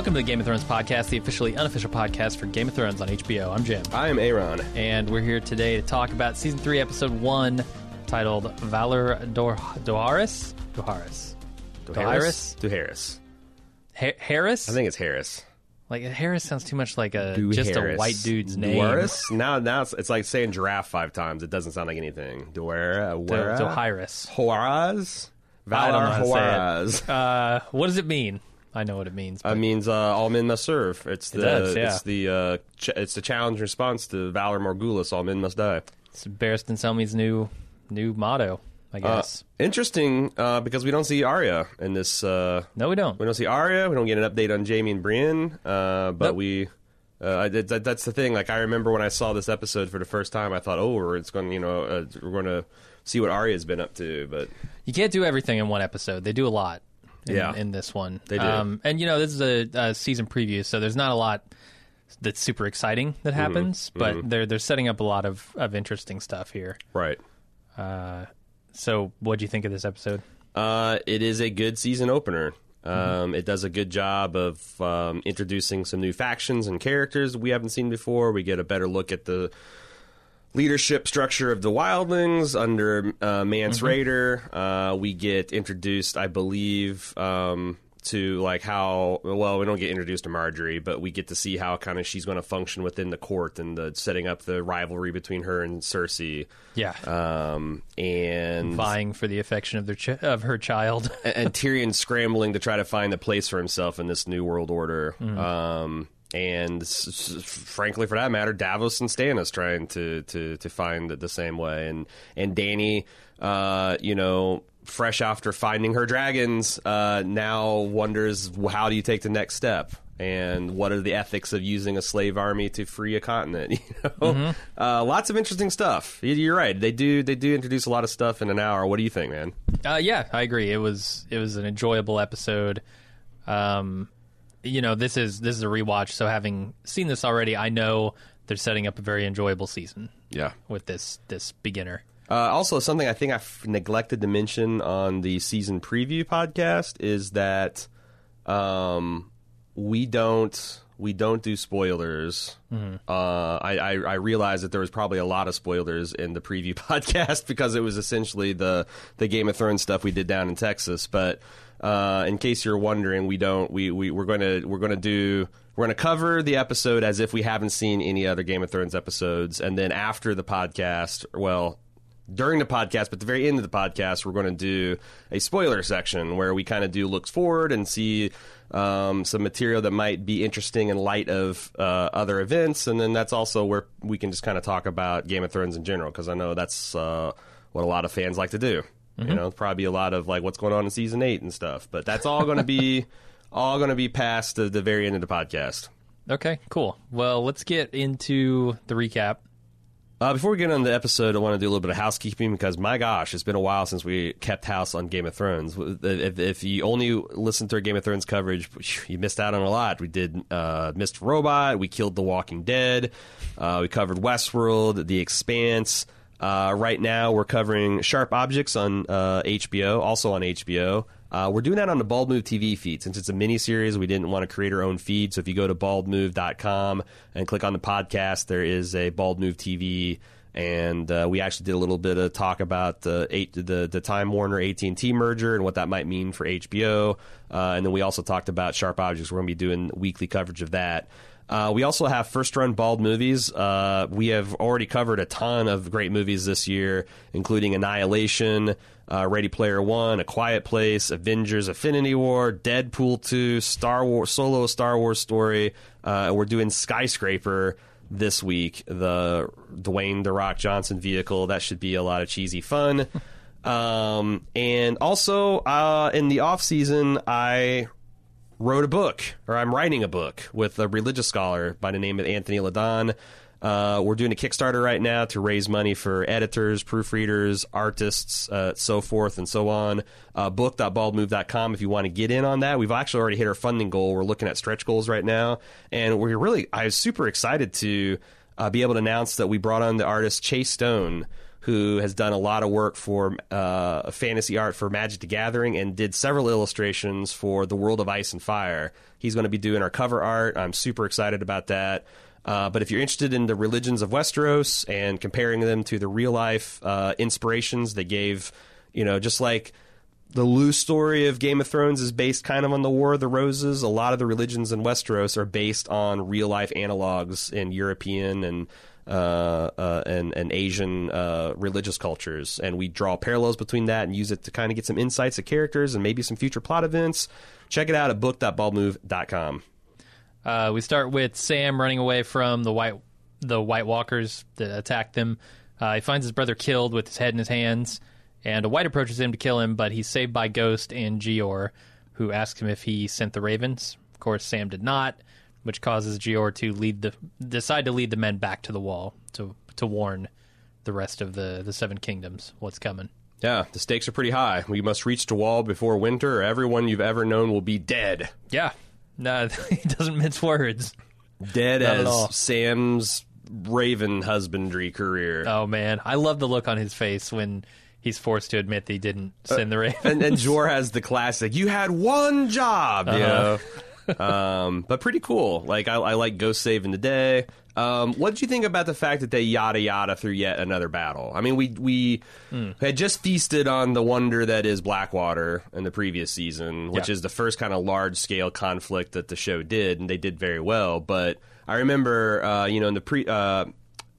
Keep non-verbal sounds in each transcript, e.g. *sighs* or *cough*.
Welcome to the Game of Thrones podcast, the officially unofficial podcast for Game of Thrones on HBO. I'm Jim, I am Aaron. and we're here today to talk about season three, episode one, titled Valor Dor- Doharis. Doharis. Doharis. To Harris. Ha- Harris. I think it's Harris. like Harris sounds too much like a Du just Harris. a white dude's name. Duaris? Now, now it's, it's like saying giraffe five times. It doesn't sound like anything. Do- Duera, Doharis. Juarez, I don't know Valar how to say it. Uh, what does it mean? I know what it means. That but- means uh, all men must serve. It's the does, yeah. it's the uh, ch- it's the challenge response to Valar Morghulis. All men must die. it's Barristan Selmy's new new motto, I Uh, guess. interesting uh, because we don't see Arya in this. Uh, no, we don't. we don't see Arya. We don't get an update on Jaime and Brienne. Uh, but Nope. we. Uh, that, that- that's the thing. Like I remember when I saw this episode for the first time, I thought, "Oh, it's going. to You know, uh, we're going to see what Arya's been up to." But You can't do everything in one episode. They do a lot. In, Yeah. in this one, They do. Um, and you know, this is a, a season preview, so there's not a lot that's super exciting that Mm-hmm. happens. But they're they're setting up a lot of, of interesting stuff here. right, Uh, so, what do you think of this episode? uh, it is a good season opener. Um, Mm-hmm. It does a good job of um, introducing some new factions and characters we haven't seen before. We get a better look at the leadership structure of the wildlings under uh, Mance Mm-hmm. Rayder. Uh, we get introduced, I believe, um, to like how well we don't get introduced to Margaery, but we get to see how kind of she's going to function within the court and the setting up the rivalry between her and Cersei. Yeah, Um, and vying for the affection of their ch- of her child. and Tyrion scrambling to try to find a place for himself in this new world order. Um, and frankly, for that matter, Davos and Stannis trying to to to find it the same way. And and Dany, uh, you know, fresh after finding her dragons, uh, now wonders how do you take the next step. And what are the ethics of using a slave army to free a continent? *laughs* You know, uh, lots of interesting stuff. You- You're right; they do they do introduce a lot of stuff in an hour. What do you think, man? Uh, yeah, I agree. It was it was an enjoyable episode. Um, you know, this is this is a rewatch, so having seen this already, I know they're setting up a very enjoyable season Yeah. with this this beginner. Uh, also, something I think I f- neglected to mention on the season preview podcast is that um, we don't we don't do spoilers. Uh, I, I I realized that there was probably a lot of spoilers in the preview *laughs* podcast because it was essentially the the Game of Thrones stuff we did down in Texas. But uh, in case you're wondering, we don't we, we we're going to we're going to do we're going to cover the episode as if we haven't seen any other Game of Thrones episodes, and then after the podcast, well, during the podcast, but at the very end of the podcast, we're going to do a spoiler section where we kind of do looks forward and see um, some material that might be interesting in light of uh, other events, and then that's also where we can just kind of talk about Game of Thrones in general because I know that's uh, what a lot of fans like to do. You know, probably a lot of like what's going on in season eight and stuff, but that's all going to be *laughs* all going to be past the, the very end of the podcast. Okay, cool. Well, let's get into the recap. Uh, before we get on the episode, I want to do a little bit of housekeeping because my gosh, it's been a while since we kept house on Game of Thrones. If, if you only listened to our Game of Thrones coverage, you missed out on a lot. We did uh. Robot, we killed The Walking Dead, uh, we covered Westworld, The Expanse. Uh, right now, we're covering Sharp Objects on uh, HBO, also on HBO. Uh, we're doing that on the Bald Move TV feed. Since it's a mini series, we didn't want to create our own feed. So if you go to baldmove.com and click on the podcast, there is a Bald Move TV. And uh, we actually did a little bit of talk about the eight, the the Time Warner AT and T merger and what that might mean for HBO. Uh, and then we also talked about Sharp Objects. We're going to be doing weekly coverage of that. Uh, we also have first run bald movies. Uh, we have already covered a ton of great movies this year, including Annihilation, uh, Ready Player One, A Quiet Place, Avengers: Infinity War, Deadpool Two, Star Wars Solo Star Wars story. Uh, we're doing Skyscraper this week, the Dwayne the Rock Johnson vehicle. That should be a lot of cheesy fun. *laughs* um, and also uh, in the off season, I wrote a book, or I'm writing a book with a religious scholar by the name of Anthony Ladon. Uh, we're doing a Kickstarter right now to raise money for editors, proofreaders, artists, uh, so forth and so on. Uh, book.baldmove.com if you want to get in on that. We've actually already hit our funding goal. We're looking at stretch goals right now. And we're really, I was super excited to uh, be able to announce that we brought on the artist Chase Stone. Who has done a lot of work for uh, fantasy art for Magic the Gathering and did several illustrations for the World of Ice and Fire. He's going to be doing our cover art. I'm super excited about that. Uh, but if you're interested in the religions of Westeros and comparing them to the real life uh, inspirations they gave, you know, just like the loose story of Game of Thrones is based kind of on the War of the Roses. A lot of the religions in Westeros are based on real life analogs in European and uh, uh, and, and Asian uh, religious cultures, and we draw parallels between that and use it to kind of get some insights of characters and maybe some future plot events. Check it out at book.baldmove.com. Uh, we start with Sam running away from the white the White Walkers that attacked them. Uh, he finds his brother killed with his head in his hands, and a white approaches him to kill him, but he's saved by Ghost and Jeor, who asks him if he sent the ravens. Of course, Sam did not, which causes Jeor to lead the decide to lead the men back to the wall to to warn the rest of the the Seven Kingdoms what's coming. Yeah, the stakes are pretty high. We must reach the wall before winter, or everyone you've ever known will be dead. Yeah, no, he *laughs* doesn't mince words. Dead Not as. Sam's raven husbandry career. Oh man, I love the look on his face when he's forced to admit that he didn't send the uh, ravens. and, and *laughs* Jeor has the classic. You had one job, you uh-huh. know. Um, but pretty cool. Like I, I like Ghost saving the day. Um, what did you think about the fact that they yada yada through yet another battle? I mean, we we had just feasted on the wonder that is Blackwater in the previous season, which Yeah. is the first kind of large scale conflict that the show did, and they did very well. But I remember, uh, you know, in the pre. Uh,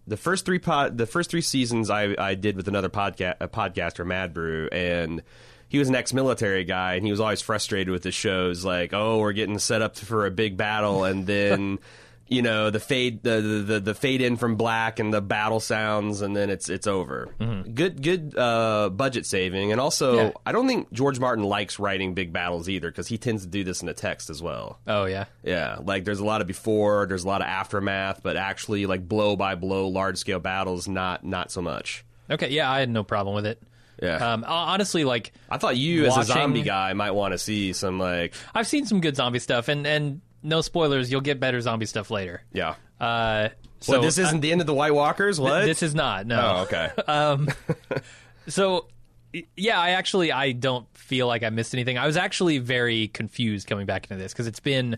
the first three pod, the first three seasons I, I did with another podcast, a podcaster, Mad Brew, and he was an ex-military guy, and he was always frustrated with the shows. Like, oh, we're getting set up for a big battle, and then *laughs* you know the fade, the, the the fade in from black, and the battle sounds, and then it's it's over. Good good uh, budget saving, and also Yeah. I don't think George Martin likes writing big battles either because he tends to do this in the text as well. oh yeah, Yeah, like there's a lot of before, there's a lot of aftermath, but actually like blow by blow, large scale battles, not not so much. okay, yeah, I had no problem with it. Yeah, Um, honestly, like I thought you as a zombie guy might want to see some like I've seen some good zombie stuff, and and no spoilers, you'll get better zombie stuff later. yeah. Uh, So so this isn't the end of the White Walkers. What? this is not no. oh, okay. *laughs* So, yeah, I actually I don't feel like I missed anything. I was actually very confused coming back into this because it's been,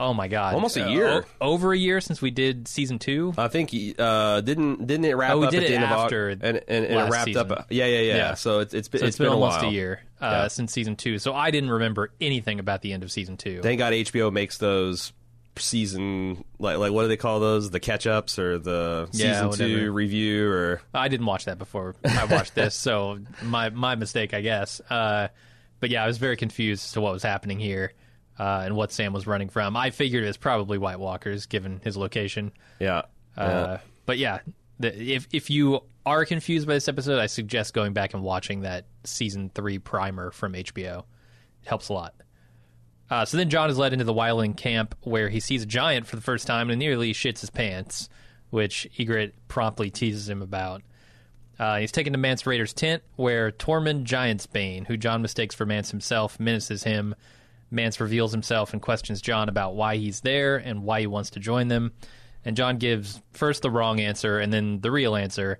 oh my god, Almost a uh, year. o- over a year since we did season two. I think uh, didn't didn't it wrap Oh, we up did at the it end of after and and, and it wrapped season. up. Yeah, yeah, yeah, Yeah. So it's it's been So it's it's been, almost while. a year uh, Yeah. since season two. So I didn't remember anything about the end of season two. Thank God HBO makes those season like like what do they call those the catch ups or the Yeah, season two review or I didn't watch that before I watched this, so my my mistake, I guess. Uh, but yeah, I was very confused as to what was happening here uh, and what Sam was running from. I figured it was probably White Walkers, given his location. yeah. Uh, but yeah, the, if if you are confused by this episode, I suggest going back and watching that season three primer from HBO. It helps a lot. Uh, so then Jon is led into the Wildling camp where he sees a giant for the first time and nearly shits his pants, which Ygritte promptly teases him about. Uh, he's taken to Mance Rayder's tent where Tormund Giantsbane, who Jon mistakes for Mance himself, menaces him. Mance reveals himself and questions Jon about why he's there and why he wants to join them. And Jon gives first the wrong answer and then the real answer,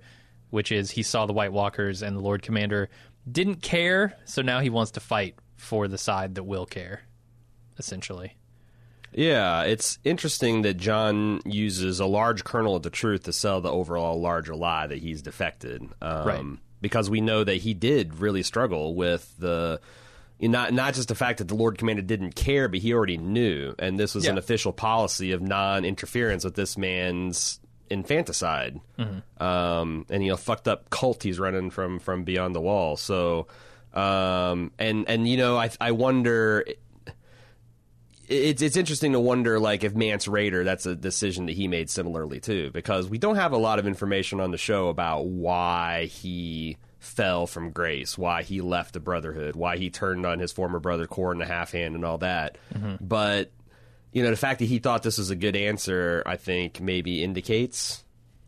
which is he saw the White Walkers and the Lord Commander didn't care, so now he wants to fight for the side that will care, essentially. Yeah, it's interesting that Jon uses a large kernel of the truth to sell the overall larger lie that he's defected. Um, Right. Because we know that he did really struggle with the. Not not just the fact that the Lord Commander didn't care, but he already knew, and this was an official policy of non-interference with this man's infanticide, um, and you know fucked up cult he's running from from beyond the wall. So, um, and and you know I I wonder it's it's interesting to wonder like if Mance Rayder that's a decision that he made similarly too because we don't have a lot of information on the show about why he fell from grace, why he left the Brotherhood, why he turned on his former brother Qhorin the Half Hand and all that. But you know the fact that he thought this was a good answer, I think maybe indicates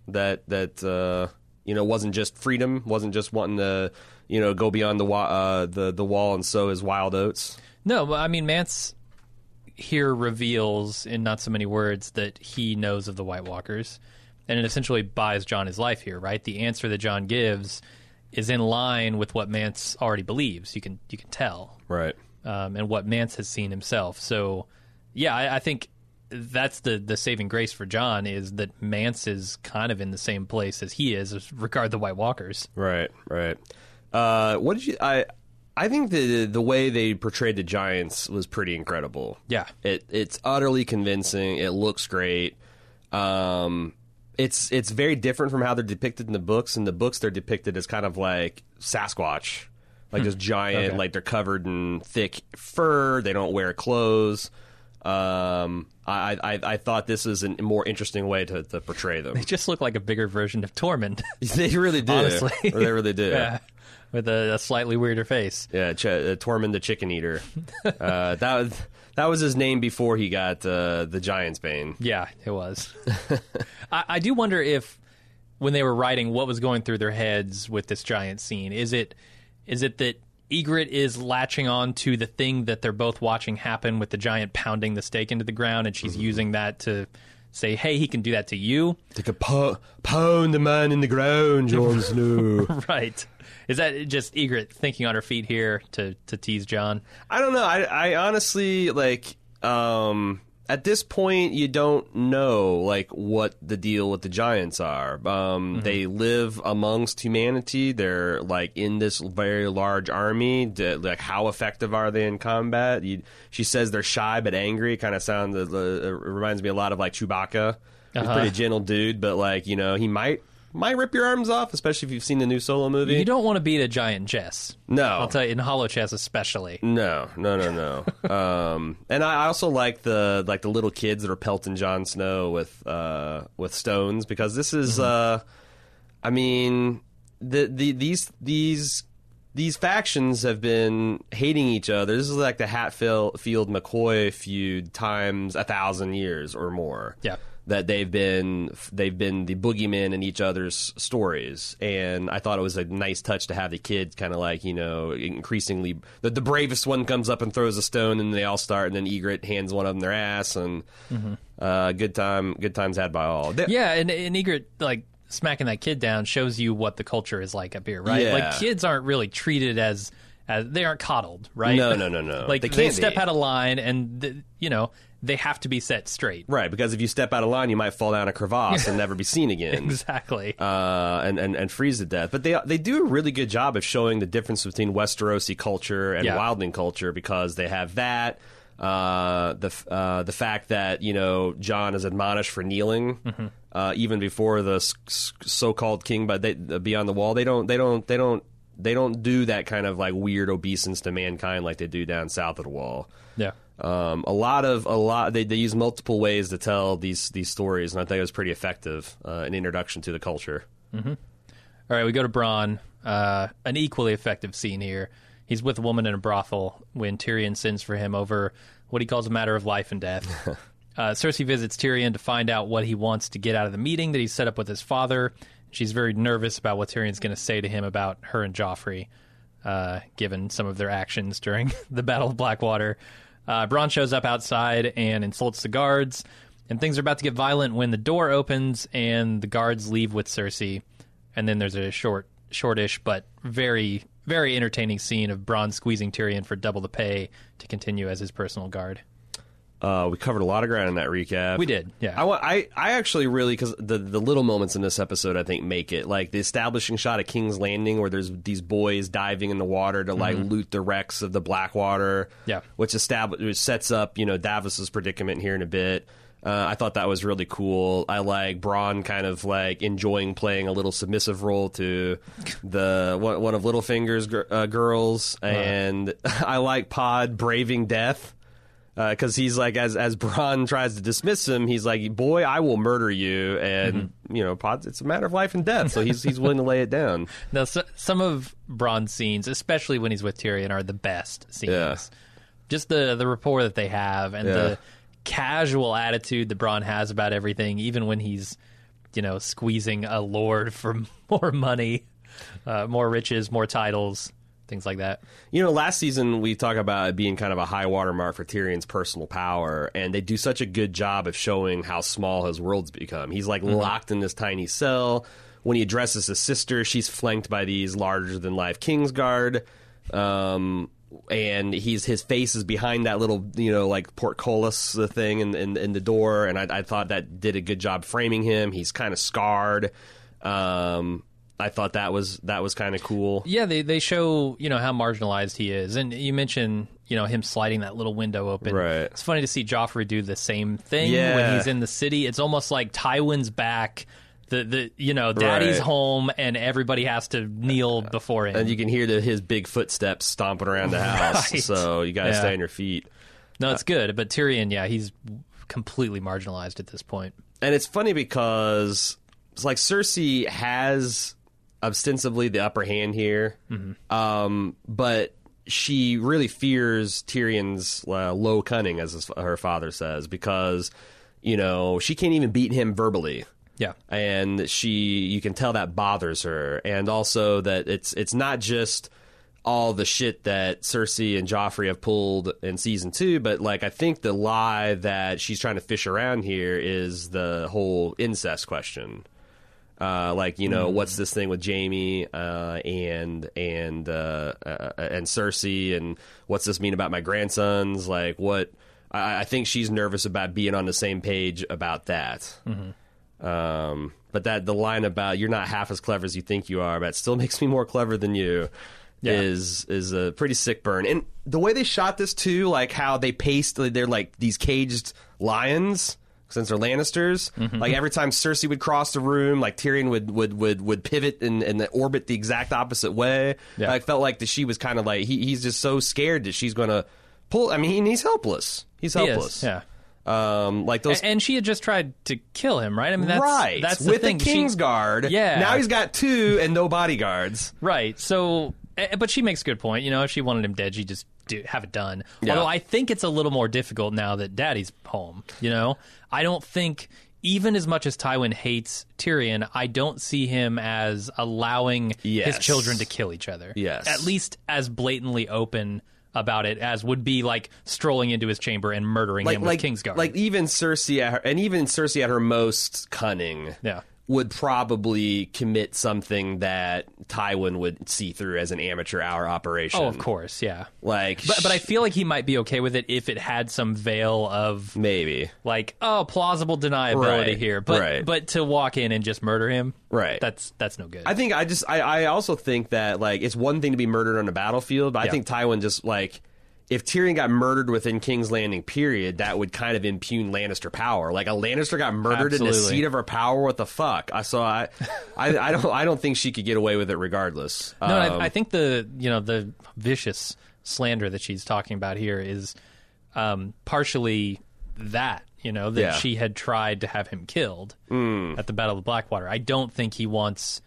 that that uh, you know wasn't just freedom, wasn't just wanting to you know go beyond the wa- uh, the the wall and sow his wild oats. No, I mean, Mance here reveals in not so many words that he knows of the White Walkers. and it essentially buys Jon his life here, right? The answer that Jon gives is in line with what Mance already believes. You can you can tell, Right. um, and what Mance has seen himself. So, yeah, I, I think that's the the saving grace for Jon is that Mance is kind of in the same place as he is, as regard the White Walkers. Right, right. Uh, what did you? I I think the the way they portrayed the Giants was pretty incredible. Yeah. it it's utterly convincing. It looks great. Um, it's it's very different from how they're depicted in the books. In the books, they're depicted as kind of like Sasquatch, like this giant, Okay. like they're covered in thick fur. They don't wear clothes. Um, I, I I thought this is a more interesting way to, to portray them. They just look like a bigger version of Tormund. *laughs* they really do. Honestly. Or they really do. yeah, with a, a slightly weirder face. Yeah, Ch- uh, Tormund the Chicken Eater. *laughs* uh, that was that was his name before he got uh, the Giant's Bane. Yeah, it was. *laughs* I, I do wonder if when they were writing what was going through their heads with this giant scene. Is it is it that Ygritte is latching on to the thing that they're both watching happen with the giant pounding the stake into the ground and she's using that to say, Hey, he can do that to you? Take a po- pound the man in the ground, Jon *laughs* Snow. right. Is that just Ygritte thinking on her feet here to, to tease Jon? I don't know. I, I honestly like. Um, at this point, you don't know like what the deal with the giants are. Um, They live amongst humanity. They're like in this very large army. D- like, how effective are they in combat? You, she says they're shy but angry. Kind of sounds. Uh, uh, reminds me a lot of like Chewbacca. He's a Uh-huh. pretty gentle dude, but like you know, he might might rip your arms off, especially if you've seen the new Solo movie. You don't want to beat a giant chess. no, I'll tell you, in holochess especially. no, no, no, no. *laughs* um, and I also like the like the little kids that are pelting Jon Snow with uh, with stones because this is, uh, I mean, the, the these these these factions have been hating each other. This is like the Hatfield Field McCoy feud times a thousand years or more Yeah. That they've been they've been the boogeymen in each other's stories and i thought it was a nice touch to have the kids kind of like you know increasingly the, the bravest one comes up and throws a stone and they all start and then Ygritte hands one of them their ass and uh, good time good times had by all They- Yeah, and, and Ygritte like smacking that kid down shows you what the culture is like up here, right? Yeah. Like kids aren't really treated as as they aren't coddled, right? No, no, no, no. like They they, can't step out of line, and th- you know they have to be set straight. right because if you step out of line you might fall down a crevasse and never be seen again *laughs* Exactly. uh, and, and, and freeze to death. But they they do a really good job of showing the difference between Westerosi culture and Yeah. Wildling culture because they have that. Uh, the f- uh, the fact that you know Jon is admonished for kneeling Mm-hmm. uh, even before the so-called king, but they, uh, beyond the wall, they don't they don't they don't they don't do that kind of like weird obeisance to mankind like they do down south of the wall. yeah. Um, a lot of a lot they, they use multiple ways to tell these these stories, and I think it was pretty effective. Uh, an introduction to the culture. All right, we go to Bronn. Uh, an equally effective scene here. He's with a woman in a brothel when Tyrion sends for him over what he calls a matter of life and death. *laughs* uh, Cersei visits Tyrion to find out what he wants to get out of the meeting that he set up with his father. She's very nervous about what Tyrion's going to say to him about her and Joffrey, uh, given some of their actions during *laughs* the Battle of Blackwater. Uh, Bronn shows up outside and insults the guards, and things are about to get violent when the door opens and the guards leave with Cersei. And then there's a short, shortish but very, very entertaining scene of Bronn squeezing Tyrion for double the pay to continue as his personal guard. Uh, we covered a lot of ground in that recap. We did, yeah. I, I, I actually really because the the little moments in this episode I think make it like the establishing shot of King's Landing where there's these boys diving in the water to like loot the wrecks of the Blackwater. Mm-hmm. Yeah. which establish which sets up you know Davos's predicament here in a bit. Uh, I thought that was really cool. I like Bronn kind of like enjoying playing a little submissive role to the one, one of Littlefinger's gir- uh, girls, and *laughs* I like Pod braving death because he's like as as Bronn *laughs* tries to dismiss him, he's like, "Boy, I will murder you," and you know, it's a matter of life and death. So he's he's willing to lay it down. *laughs* Now, so, some of Bronn's scenes, especially when he's with Tyrion, are the best scenes. Yeah. Just the the rapport that they have and Yeah. the casual attitude that Braun has about everything, even when he's, you know, squeezing a lord for *laughs* more money, uh, more riches, more titles. Things like that. You know, last season we talk about it being kind of a high watermark for Tyrion's personal power, and they do such a good job of showing how small his world's become. He's like locked in this tiny cell. When he addresses his sister, she's flanked by these larger than life Kingsguard. Um, and he's his face is behind that little you know like portcullis thing in, in in the door, and I, I thought that did a good job framing him. He's kind of scarred. Um, I thought that was that was kind of cool. Yeah, they they show you know how marginalized he is, and you mentioned you know him sliding that little window open. Right. It's funny to see Joffrey do the same thing Yeah. when he's in the city. It's almost like Tywin's back. The the you know Daddy's Right. home and everybody has to kneel uh, before him. and you can hear the, his big footsteps stomping around the *laughs* house. Right. So you got to Yeah. stay on your feet. no, it's good, but Tyrion, yeah, he's completely marginalized at this point. And it's funny because it's like Cersei has ostensibly the upper hand here, um, but she really fears Tyrion's uh, low cunning, as his, her father says, because you know she can't even beat him verbally. Yeah. and she you can tell that bothers her and also that it's it's not just all the shit that Cersei and Joffrey have pulled in season 2 but like I think the lie that she's trying to fish around here is the whole incest question uh, like you know what's this thing with Jaime uh, and and uh, uh, and Cersei and what's this mean about my grandsons like what I, I think she's nervous about being on the same page about that um, but that the line about you're not half as clever as you think you are, but still *laughs* makes me more clever than you. Yeah. Is is a pretty sick burn, and the way they shot this too, like how they paced, they're like these caged lions since they're Lannisters. Like every time Cersei would cross the room, like Tyrion would would would, would pivot and, and orbit the exact opposite way. Yeah. I felt like that she was kind of like he, he's just so scared that she's gonna pull. I mean, he's helpless. He's He helpless. yeah. Um, like those And she had just tried to kill him, right? I mean, that's right That's the with thing. the She- King's Guard. Yeah. Now he's got two and no bodyguards. Right. So, eh, but she makes a good point. You know, if she wanted him dead, she'd just do, have it done. Yeah. Although I think it's a little more difficult now that Daddy's home. You know, I don't think even as much as Tywin hates Tyrion, I don't see him as allowing his children to kill each other. Yes. At least as blatantly open about it as would be like strolling into his chamber and murdering Like him like with Kingsguard. like even Cersei at her, and even Cersei at her most cunning. Yeah. Would probably commit something that Tywin would see through as an amateur hour operation. oh, of course, yeah. Like, But, but I feel like he might be okay with it if it had some veil of maybe like oh plausible deniability Right, here but right. but to walk in and just murder him Right. that's that's no good I think I just I, I also think that like it's one thing to be murdered on a battlefield, but I think Tywin just like if Tyrion got murdered within King's Landing, period, that would kind of impugn Lannister power. Like a Lannister got murdered in the seat of her power. What the fuck? I saw. I, I, I don't. I don't think she could get away with it regardless. no Um, I, I think the you know the vicious slander that she's talking about here is um partially that you know that Yeah. she had tried to have him killed at the battle of blackwater i don't think he wants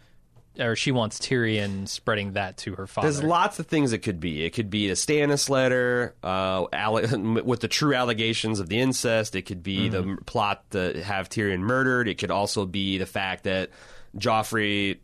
or she wants tyrion spreading that to her father There's lots of things it could be. It could be a Stannis letter uh, alle- *laughs* with the true allegations of the incest. It could be the plot to have Tyrion murdered. It could also be the fact that Joffrey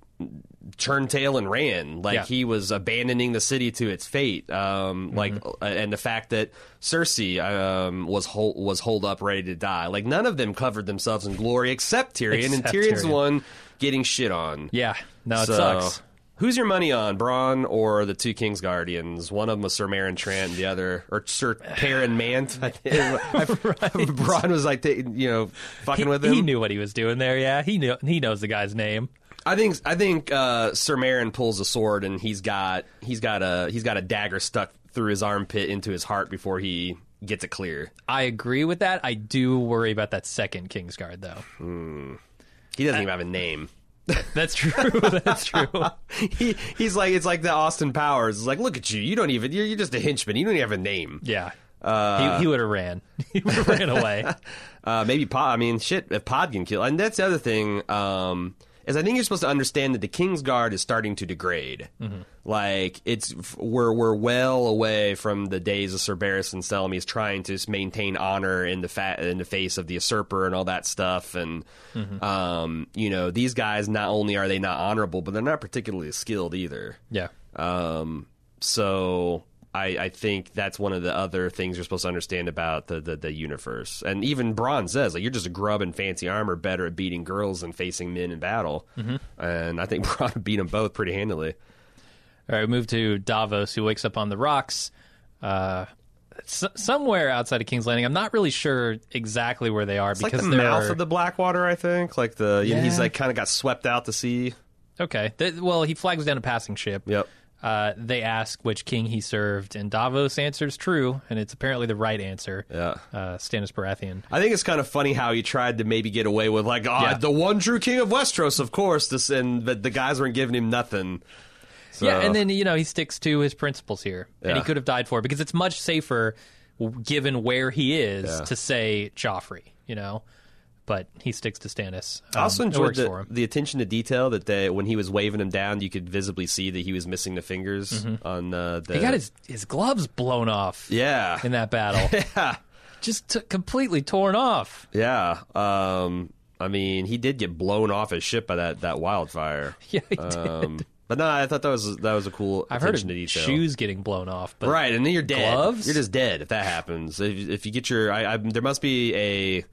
turned tail and ran, like Yeah. he was abandoning the city to its fate. Um, Like, uh, and the fact that Cersei um, was hol- was holed up, ready to die. Like none of them covered themselves in glory except Tyrion, and Tyrion's the Tyrion. one getting shit on. yeah no it So, sucks Who's your money on, Bronn or the two King's Guardians? One of them was Sir Meryn Trant, the other, or Sir Perrin Mant. *laughs* *laughs* I think. Bronn was like, you know, fucking with him. he knew what he was doing there yeah he knew he knows the guy's name I think I think uh, Sir Meryn pulls a sword and he's got he's got a he's got a dagger stuck through his armpit into his heart before he gets it clear. I agree with that. I do worry about that second Kingsguard, though. He doesn't even have a name. *laughs* That's true. *laughs* That's true. *laughs* he he's like it's like the Austin Powers. It's like look at you, you don't even you're, you're just a henchman. You don't even have a name. Yeah. he he would have ran. He would have ran away. Uh, maybe Pod. I mean, shit. If Pod can kill, and that's the other thing. Um, is I think you're supposed to understand that the King's Guard is starting to degrade. Like it's we're we're well away from the days of Barristan Selmy trying to maintain honor in the fa- in the face of the usurper and all that stuff. And um, you know, these guys not only are they not honorable, but they're not particularly skilled either. Yeah. Um, so I, I think that's one of the other things you're supposed to understand about the, the, the universe. And even Bronn says, like, you're just a grub in fancy armor, better at beating girls than facing men in battle. Mm-hmm. And I think *laughs* Bronn beat them both pretty handily. All right, we move to Davos, who wakes up on the rocks. Uh, s- somewhere outside of King's Landing. I'm not really sure exactly where they are It's because like the mouth are, of the Blackwater, I think. Like the, you know, he's like kind of got swept out to sea. okay. Well, he flags down a passing ship. Yep. Uh, they ask which king he served, and Davos answers true, and it's apparently the right answer. Yeah. Uh, Stannis Baratheon. I think it's kind of funny how he tried to maybe get away with like, oh, Yeah. the one true king of Westeros, of course. This and but the guys weren't giving him nothing. So, Yeah, and then you know he sticks to his principles here, and he could have died for it because it's much safer, given where he is, Yeah. to say Joffrey. You know, but he sticks to Stannis. I also Um, enjoyed the, the attention to detail that they when he was waving him down, you could visibly see that he was missing the fingers on uh, the. Mm-hmm. He got his his gloves blown off yeah, in that battle, *laughs* yeah, just t- completely torn off. yeah. Um, I mean, he did get blown off his ship by that that wildfire. *laughs* Yeah, he did. Um, but no, I thought that was that was a cool I've heard attention of to detail. shoes getting blown off, but Right, and then you're dead. Gloves? You're just dead if that happens. If, if you get your, I, I, there must be a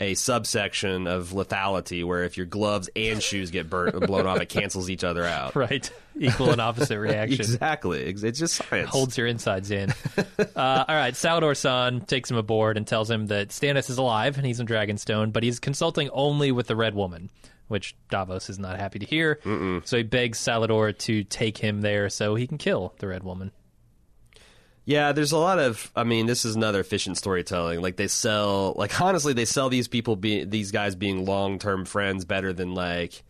a subsection of lethality where if your gloves and shoes get burnt blown off, it cancels each other out. *laughs* right, equal and opposite reaction. Exactly. It's just science. holds your insides in. uh, all right, Salladhor Saan takes him aboard and tells him that Stannis is alive and he's in Dragonstone, but he's consulting only with the Red Woman, which Davos is not happy to hear. So he begs Salladhor to take him there so he can kill the Red Woman. Yeah, there's a lot of. I mean, this is another efficient storytelling. Like they sell, like *laughs* honestly, they sell these people, be, these guys being long term friends better than like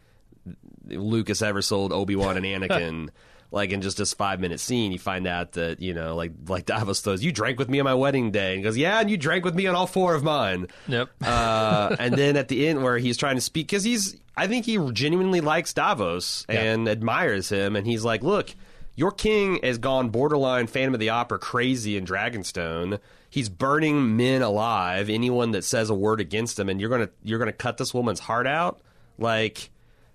Lucas ever sold Obi Wan and *laughs* Anakin. like in just this five minute scene, you find out that you know, like like Davos does. You drank with me on my wedding day, and he goes, yeah, and you drank with me on all four of mine. Yep. uh, *laughs* and then at the end where he's trying to speak because he's I think he genuinely likes Davos and admires him, and he's like, look. Your king has gone borderline Phantom of the Opera crazy in Dragonstone. He's burning men alive. Anyone that says a word against him, and you're gonna you're gonna cut this woman's heart out. Like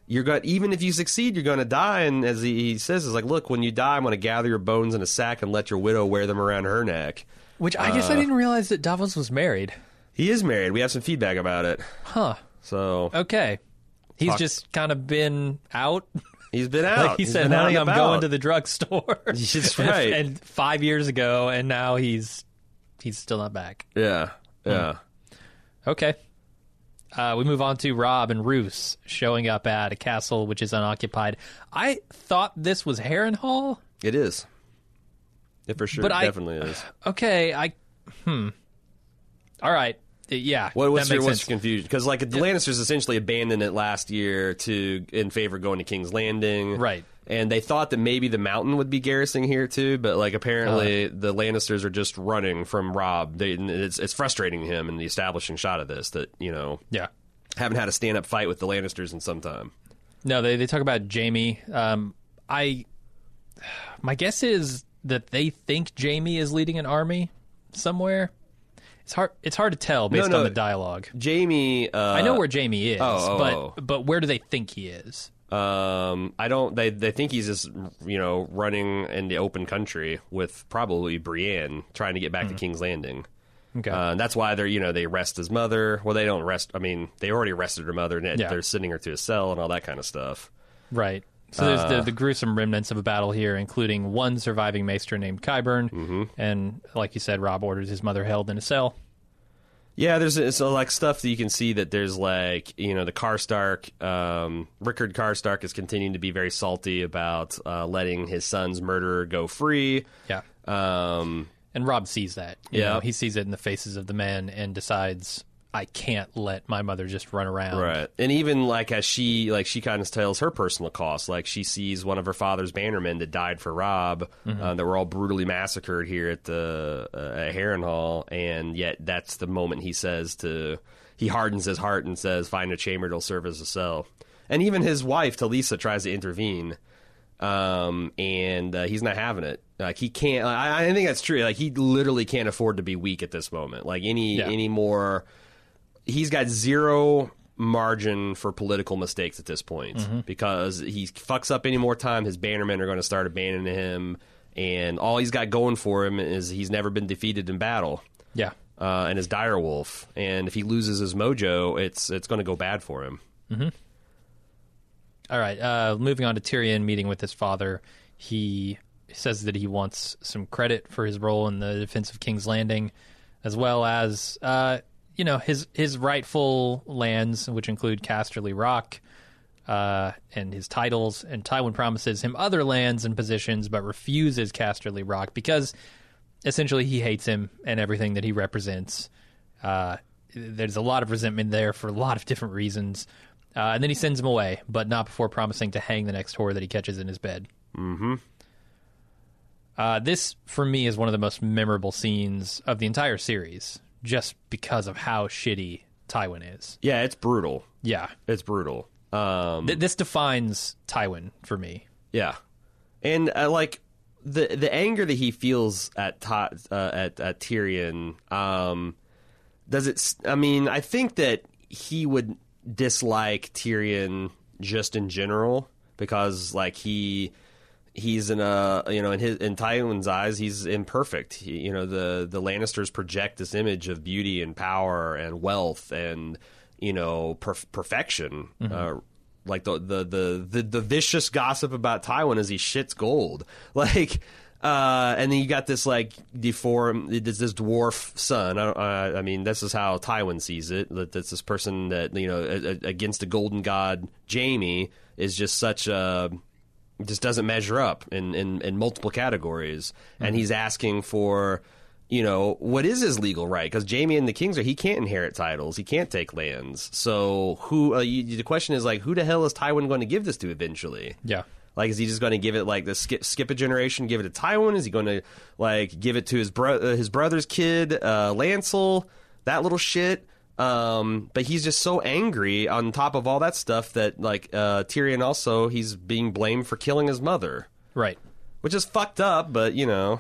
you're going even if you succeed, you're gonna die. And as he, he says, is like, look, when you die, I'm gonna gather your bones in a sack and let your widow wear them around her neck. Which I guess I uh, didn't realize that Davos was married. He is married. We have some feedback about it. Huh. So Okay. He's Fuck. just kind of been out. *laughs* he's been out. Like he He's said, honey, I'm about." going to the drugstore. *laughs* That's *laughs* And- right. and five years ago, and now he's he's still not back. Yeah, yeah. Okay. Uh, we move on to Robb and Roose showing up at a castle which is unoccupied. I thought this was Harrenhal. It is. It for sure But I- definitely is. *sighs* Okay, I hmm. All right, yeah. What, what's your what's your confusion? Because like the Lannisters essentially abandoned it last year to in favor of going to King's Landing, Right. And they thought that maybe the Mountain would be garrisoning here too, but like apparently Uh-huh. the Lannisters are just running from Robb. They, it's it's frustrating him in the establishing shot of this that you know Yeah. haven't had a stand up fight with the Lannisters in some time. No, they they talk about Jaime. Um, I my guess is that they think Jaime is leading an army somewhere. It's hard. It's hard to tell based no. on the dialogue. Jaime, uh, I know where Jaime is, oh, oh, but oh. but where do they think he is? Um, I don't. They they think he's just you know running in the open country with probably Brienne trying to get back to King's Landing. Okay. Uh, that's why they're you know they arrest his mother. Well, they don't arrest. I mean, they already arrested her mother, and Yeah. they're sending her to a cell and all that kind of stuff. Right. So there's Uh. the, the gruesome remnants of a battle here, including one surviving maester named Qyburn, Mm-hmm. and like you said, Robb orders his mother held in a cell. Yeah, there's so like stuff that you can see that there's like you know the Karstark, um, Rickard Karstark is continuing to be very salty about uh, letting his son's murderer go free. Yeah. Um, And Rob sees that. You Yeah. know, he sees it in the faces of the men and decides, I can't let my mother just run around. Right. And even like as she like she kind of tells her personal cost, like she sees one of her father's bannermen that died for Robb, uh, that were all brutally massacred here at the uh, at Harrenhal, and yet that's the moment he says to he hardens his heart and says, "Find a chamber that'll serve as a cell." And even his wife Talisa tries to intervene, um, and uh, he's not having it. Like he can't. I, I think that's true. Like he literally can't afford to be weak at this moment. Like any Yeah. any more he's got zero margin for political mistakes at this point Mm-hmm. because he fucks up any more time his bannermen are going to start abandoning him and all he's got going for him is he's never been defeated in battle. Yeah. Uh, and his dire wolf, and if he loses his mojo, it's it's going to go bad for him. All right. Uh, moving on to Tyrion meeting with his father. He says that he wants some credit for his role in the defense of King's Landing, as well as uh, you know his his rightful lands, which include Casterly Rock. Uh, and his titles, and Tywin promises him other lands and positions, but refuses Casterly Rock because essentially he hates him and everything that he represents. Uh, there's a lot of resentment there for a lot of different reasons. Uh, and then he sends him away, but not before promising to hang the next whore that he catches in his bed. Mm-hmm. Uh, this, for me, is one of the most memorable scenes of the entire series, just because of how shitty Tywin is. Yeah, it's brutal. Yeah, It's brutal. Um, Th- this defines Tywin for me. Yeah, and uh, like the the anger that he feels at Ta- uh, at at Tyrion, um, does it? I mean, I think that he would dislike Tyrion just in general because like he he's in a you know in his in Tywin's eyes he's imperfect. He, you know the the Lannisters project this image of beauty and power and wealth and you know perf- perfection. Uh, like the, the the the the vicious gossip about Tywin is he shits gold. *laughs* Like uh, and then you got this like deformed, this, this dwarf son. I, uh, I mean, this is how Tywin sees it. That that's this person that you know a, a- against the golden god Jaime is just such a just doesn't measure up in, in, in multiple categories. And he's asking for, you know, what is his legal right? Because Jaime and the Kings are, he can't inherit titles. He can't take lands. So who, uh, you, the question is like, who the hell is Tywin going to give this to eventually? Yeah. Like, is he just going to give it like the skip, skip a generation, give it to Tywin? Is he going to like give it to his bro- uh, his brother's kid, uh, Lancel? That little shit. Um, but he's just so angry on top of all that stuff that like uh, Tyrion also he's being blamed for killing his mother, Right. which is fucked up. But you know,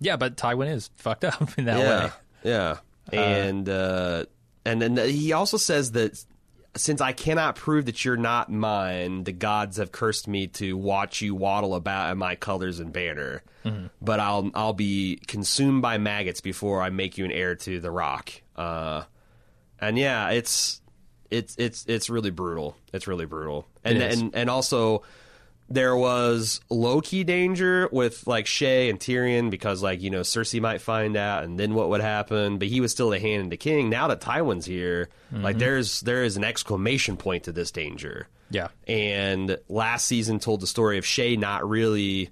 Yeah, but Tywin is fucked up *laughs* in that yeah, way. yeah, and uh, and then he also says that since I cannot prove that you're not mine, the gods have cursed me to watch you waddle about in my colors and banner. But I'll I'll be consumed by maggots before I make you an heir to the rock. Uh, and yeah, it's it's it's it's really brutal. It's really brutal. And and and also there was low key danger with like Shae and Tyrion because like you know Cersei might find out and then what would happen. But he was still the hand in the king. Now that Tywin's here, like mm-hmm. there's there is an exclamation point to this danger. Yeah. And last season told the story of Shae not really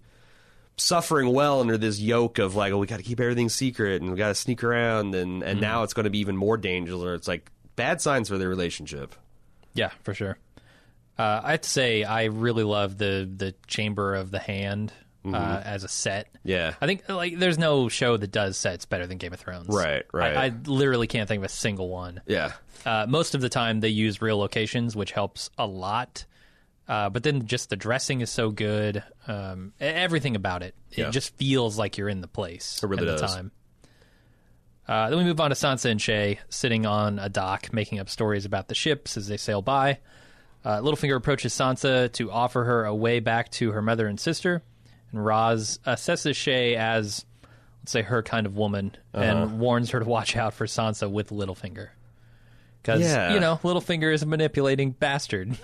suffering well under this yoke of like, oh, we got to keep everything secret and we got to sneak around, and and now it's going to be even more dangerous. Or it's like bad signs for their relationship. Yeah, for sure. Uh, I have to say, I really love the the Chamber of the Hand uh, as a set. Yeah. I think like there's no show that does sets better than Game of Thrones. Right, right. I, I literally can't think of a single one. Yeah, Uh, most of the time, they use real locations, which helps a lot. Uh, but then just the dressing is so good. Um, everything about it, it Yeah. just feels like you're in the place really at the does. time. Uh, then we move on to Sansa and Shae sitting on a dock, making up stories about the ships as they sail by. Uh, Littlefinger approaches Sansa to offer her a way back to her mother and sister, and Ros assesses Shae as, let's say, her kind of woman, Uh-huh. and warns her to watch out for Sansa with Littlefinger. Because, Yeah. you know, Littlefinger is a manipulating bastard.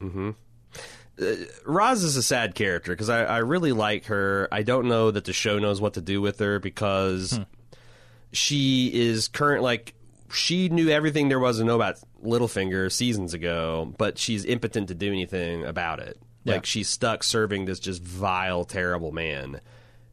*laughs* Ros is a sad character because I, I really like her. I don't know that the show knows what to do with her because she is current like she knew everything there was to know about Littlefinger seasons ago, but she's impotent to do anything about it. Yeah. Like she's stuck serving this just vile, terrible man,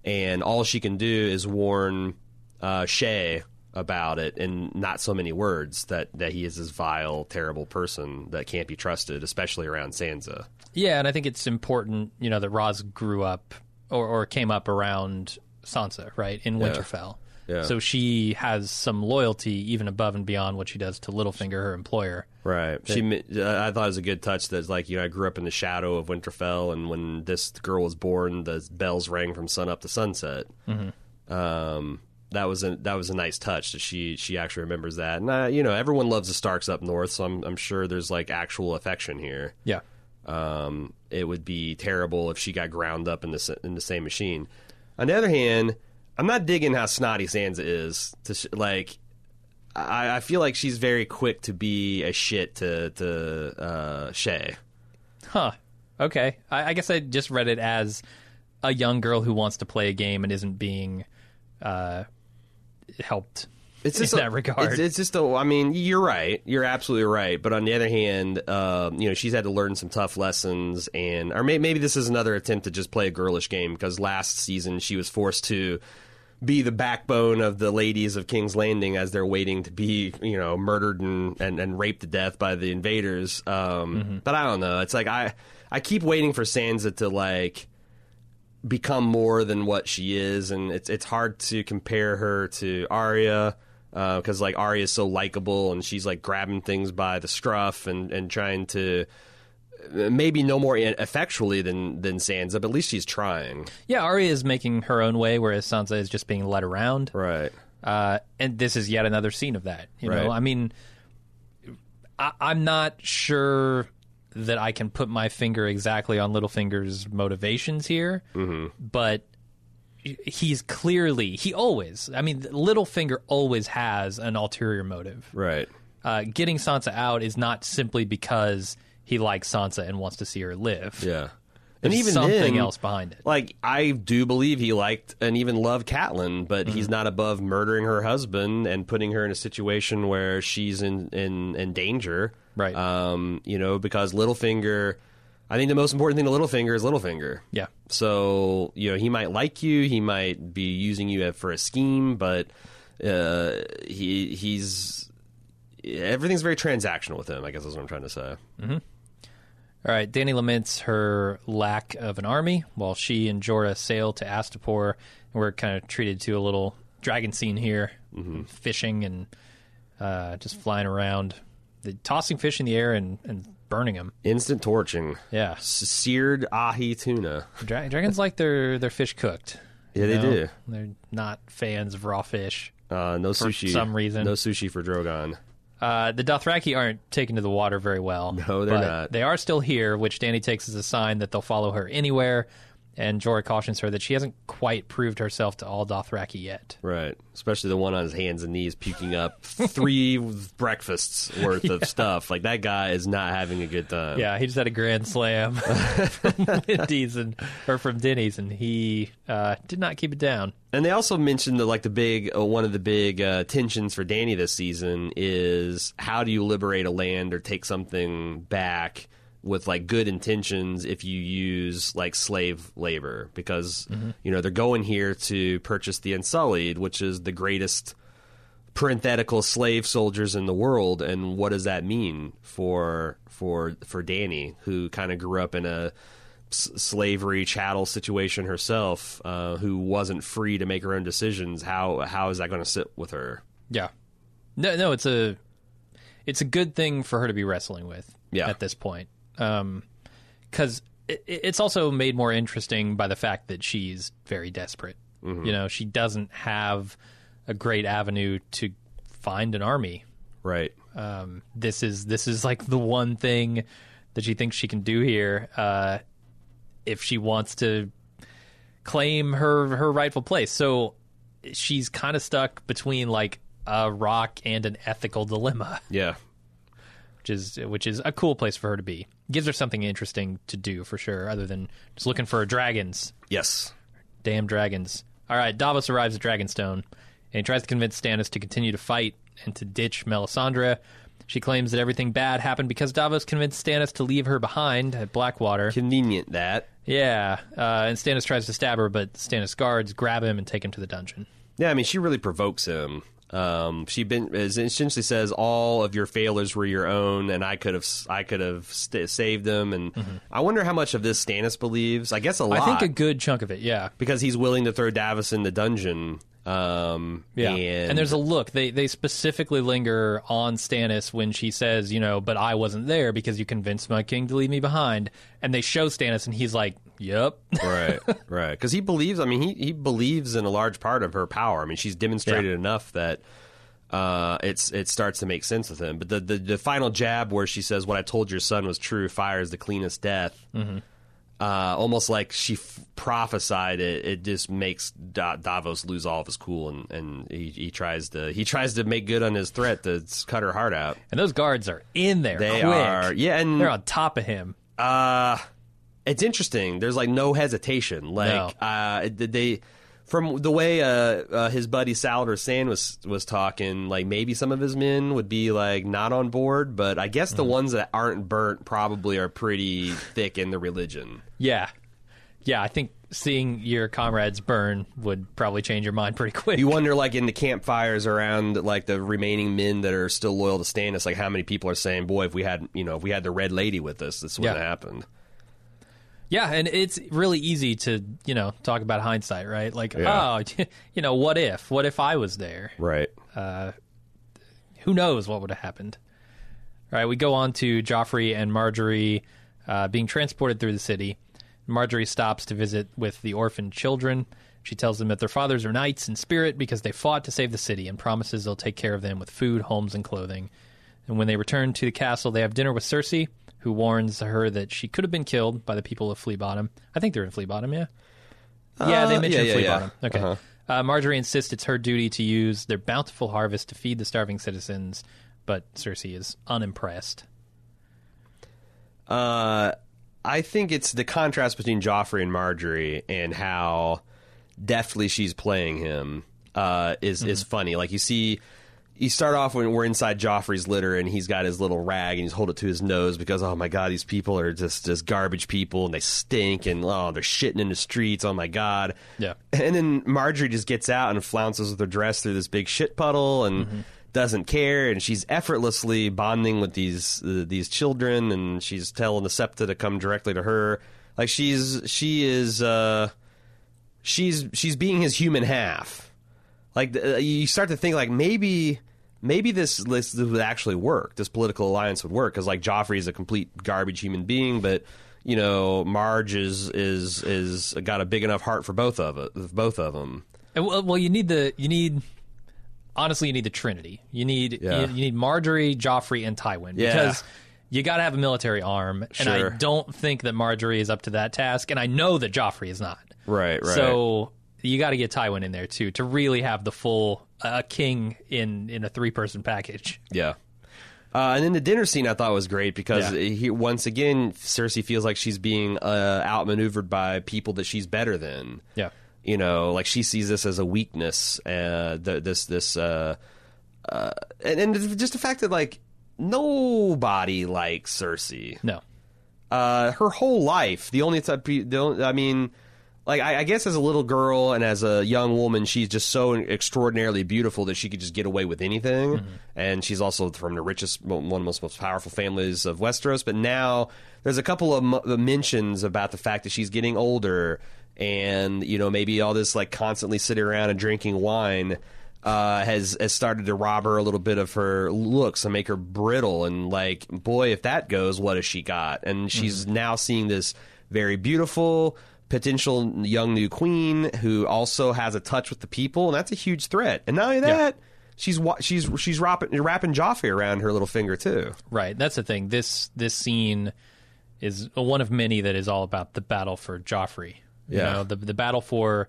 and all she can do is warn uh, Shay about it in not so many words that that he is this vile, terrible person that can't be trusted, especially around Sansa. yeah, and I think it's important, you know, that Ros grew up or, or came up around Sansa, right, in Winterfell. Yeah. So she has some loyalty even above and beyond what she does to Littlefinger, her employer. Right. She. uh, I thought it was a good touch. That's like you know, I grew up in the shadow of Winterfell, and when this girl was born, the bells rang from sun up to sunset. Um, that was a that was a nice touch that she she actually remembers that. And uh, you know, everyone loves the Starks up north, so I'm I'm sure there's like actual affection here. Yeah. Um, it would be terrible if she got ground up in the in the same machine. On the other hand, I'm not digging how snotty Sansa is. To sh- like, I, I feel like she's very quick to be a shit to to uh, Shae. Huh. Okay. I, I guess I just read it as a young girl who wants to play a game and isn't being uh, helped It's in just that a, regard. It's, it's just a. I mean, you're right. You're absolutely right. But on the other hand, um, you know, she's had to learn some tough lessons, and or may, maybe this is another attempt to just play a girlish game because last season she was forced to be the backbone of the ladies of King's Landing as they're waiting to be, you know, murdered and, and, and raped to death by the invaders. Um, But I don't know. It's like I I keep waiting for Sansa to like become more than what she is, and it's it's hard to compare her to Arya because like Arya is so likable and she's like grabbing things by the scruff and and trying to uh, maybe no more effectually than than Sansa, but at least she's trying. yeah, Arya is making her own way, whereas Sansa is just being led around. Right. Uh, and this is yet another scene of that. You Right. know, I mean, I, I'm not sure that I can put my finger exactly on Littlefinger's motivations here, Mm-hmm. but he's clearly he always. I mean, Littlefinger always has an ulterior motive. Right. Uh, getting Sansa out is not simply because he likes Sansa and wants to see her live. Yeah. There's and even something then, else behind it. Like I do believe he liked and even loved Catelyn, but Mm-hmm. he's not above murdering her husband and putting her in a situation where she's in in, in danger. Right. Um, you know, because Littlefinger I think the most important thing to Littlefinger is Littlefinger. Yeah. So, you know, he might like you, he might be using you for a scheme, but uh, he he's everything's very transactional with him, I guess is what I'm trying to say. All right, Dany laments her lack of an army while she and Jorah sail to Astapor. And we're kind of treated to a little dragon scene here, fishing and uh, just flying around, the, tossing fish in the air and, and burning them. Instant torching. Yeah, Seared ahi tuna. Dra- dragons like their, their fish cooked. Yeah, they know? do. They're not fans of raw fish. Uh, no For sushi. some reason. No sushi for Drogon. Uh, the Dothraki aren't taken to the water very well. No, they're but not. They are still here, which Dany takes as a sign that they'll follow her anywhere. And Jorah cautions her that she hasn't quite proved herself to all Dothraki yet. Right. Especially the one on his hands and knees puking up *laughs* three breakfasts worth of stuff. Like that guy is not having a good time. Yeah, he just had a grand slam *laughs* from Wendy's and or from Denny's, and he uh, did not keep it down. And they also mentioned that like the big uh, one of the big uh, tensions for Dany this season is how do you liberate a land or take something back with like good intentions if you use like slave labor because you know they're going here to purchase the Unsullied, which is the greatest parenthetical slave soldiers in the world. And what does that mean for for for Dany who kind of grew up in a s- slavery chattel situation herself uh, who wasn't free to make her own decisions? How how is that going to sit with her? Yeah, no, no, it's a it's a good thing for her to be wrestling with. Yeah. at this point, because it, it's also made more interesting by the fact that she's very desperate. You know, she doesn't have a great avenue to find an army. right Um, this is this is like the one thing that she thinks she can do here uh, if she wants to claim her her rightful place. So she's kind of stuck between like a rock and an ethical dilemma, yeah which is which is a cool place for her to be. Gives her something interesting to do for sure, other than just looking for dragons. yes Damn dragons. All right, Davos arrives at Dragonstone, and he tries to convince Stannis to continue to fight and to ditch Melisandre. She claims that everything bad happened because Davos convinced Stannis to leave her behind at Blackwater. convenient that Yeah, uh, and Stannis tries to stab her, but Stannis guards grab him and take him to the dungeon. yeah i mean she really provokes him um, she been essentially says all of your failures were your own, and I could have I could have st- saved them. And I wonder how much of this Stannis believes. I guess a lot. Mm-hmm. I think a good chunk of it, yeah. because he's willing to throw Davos in the dungeon. Um, Yeah, and, and, there's a look. They they specifically linger on Stannis when she says, you know, but I wasn't there because you convinced my king to leave me behind. And they show Stannis, and he's like, "Yep." right, right. Because he believes. I mean, he he believes in a large part of her power. I mean, she's demonstrated enough that uh, it's it starts to make sense with him. But the, the the final jab where she says, "What I told your son was true. Fire is the cleanest death." uh, almost like she f- prophesied it. It just makes da- Davos lose all of his cool, and, and he, he tries to he tries to make good on his threat to cut her heart out. And those guards are in there. They quick. are, yeah, and They're on top of him. uh, it's interesting. There's like no hesitation. Like uh, they from the way uh, uh, his buddy Salladhor Saan was was talking, like maybe some of his men would be like not on board, but I guess the ones that aren't burnt probably are pretty thick in the religion. Yeah. Yeah, I think seeing your comrades burn would probably change your mind pretty quick. You wonder, like in the campfires around, like the remaining men that are still loyal to Stannis, like how many people are saying, "Boy, if we had, you know, if we had the Red Lady with us, this wouldn't Yeah. have happened." Yeah, and it's really easy to, you know, talk about hindsight, right? Like, Yeah. oh, *laughs* you know, what if? What if I was there? Right. Who knows what would have happened? All right, we go on to Joffrey and Margaery uh, being transported through the city. Margaery stops to visit with the orphaned children. She tells them that their fathers are knights in spirit because they fought to save the city and promises they'll take care of them with food, homes, and clothing. And when they return to the castle, they have dinner with Cersei, who warns her that she could have been killed by the people of Flea Bottom. I think they're in Flea Bottom, yeah? yeah, they Uh, mentioned yeah, yeah, Flea yeah. Bottom. Okay. Uh-huh. Uh, Margaery insists it's her duty to use their bountiful harvest to feed the starving citizens, but Cersei is unimpressed. Uh, I think it's the contrast between Joffrey and Margaery and how deftly she's playing him uh, is is funny. Like you see, you start off when we're inside Joffrey's litter and he's got his little rag and he's hold it to his nose because oh my god, these people are just just garbage people and they stink and oh they're shitting in the streets. Oh my god. Yeah. And then Margaery just gets out and flounces with her dress through this big shit puddle and doesn't care, and she's effortlessly bonding with these uh, these children, and she's telling the Septa to come directly to her. Like she's she is uh, she's she's being his human half. Like uh, you start to think like maybe maybe this list this would actually work. This political alliance would work because like Joffrey is a complete garbage human being, but you know Marge is is is got a big enough heart for both of it, both of them. Well, well, you need the you need honestly you need the Trinity. You need Yeah. you, you need Margaery, Joffrey, and Tywin Yeah. because you got to have a military arm, and Sure. I don't think that Margaery is up to that task, and I know that Joffrey is not. Right, right. So you got to get Tywin in there too to really have the full uh, king in in a three person package. Yeah. Uh, and then the dinner scene I thought was great because Yeah. he, once again Cersei feels like she's being uh, outmaneuvered by people that she's better than. Yeah. You know, like she sees this as a weakness. Uh, the, this this uh, uh, and, and just the fact that like nobody likes Cersei. No. Uh, her whole life, the only time, the only, I mean, like I, I guess as a little girl and as a young woman, she's just so extraordinarily beautiful that she could just get away with anything. And she's also from the richest, one of the most, most powerful families of Westeros. But now there's a couple of m- mentions about the fact that she's getting older, and you know maybe all this like constantly sitting around and drinking wine. Uh, has has started to rob her a little bit of her looks and make her brittle and like boy if that goes what has she got and she's now seeing this very beautiful potential young new queen who also has a touch with the people and that's a huge threat and not only that she's she's she's wrapping, wrapping Joffrey around her little finger too Right. That's the thing. This this scene is one of many that is all about the battle for Joffrey. You Yeah. know, the the battle for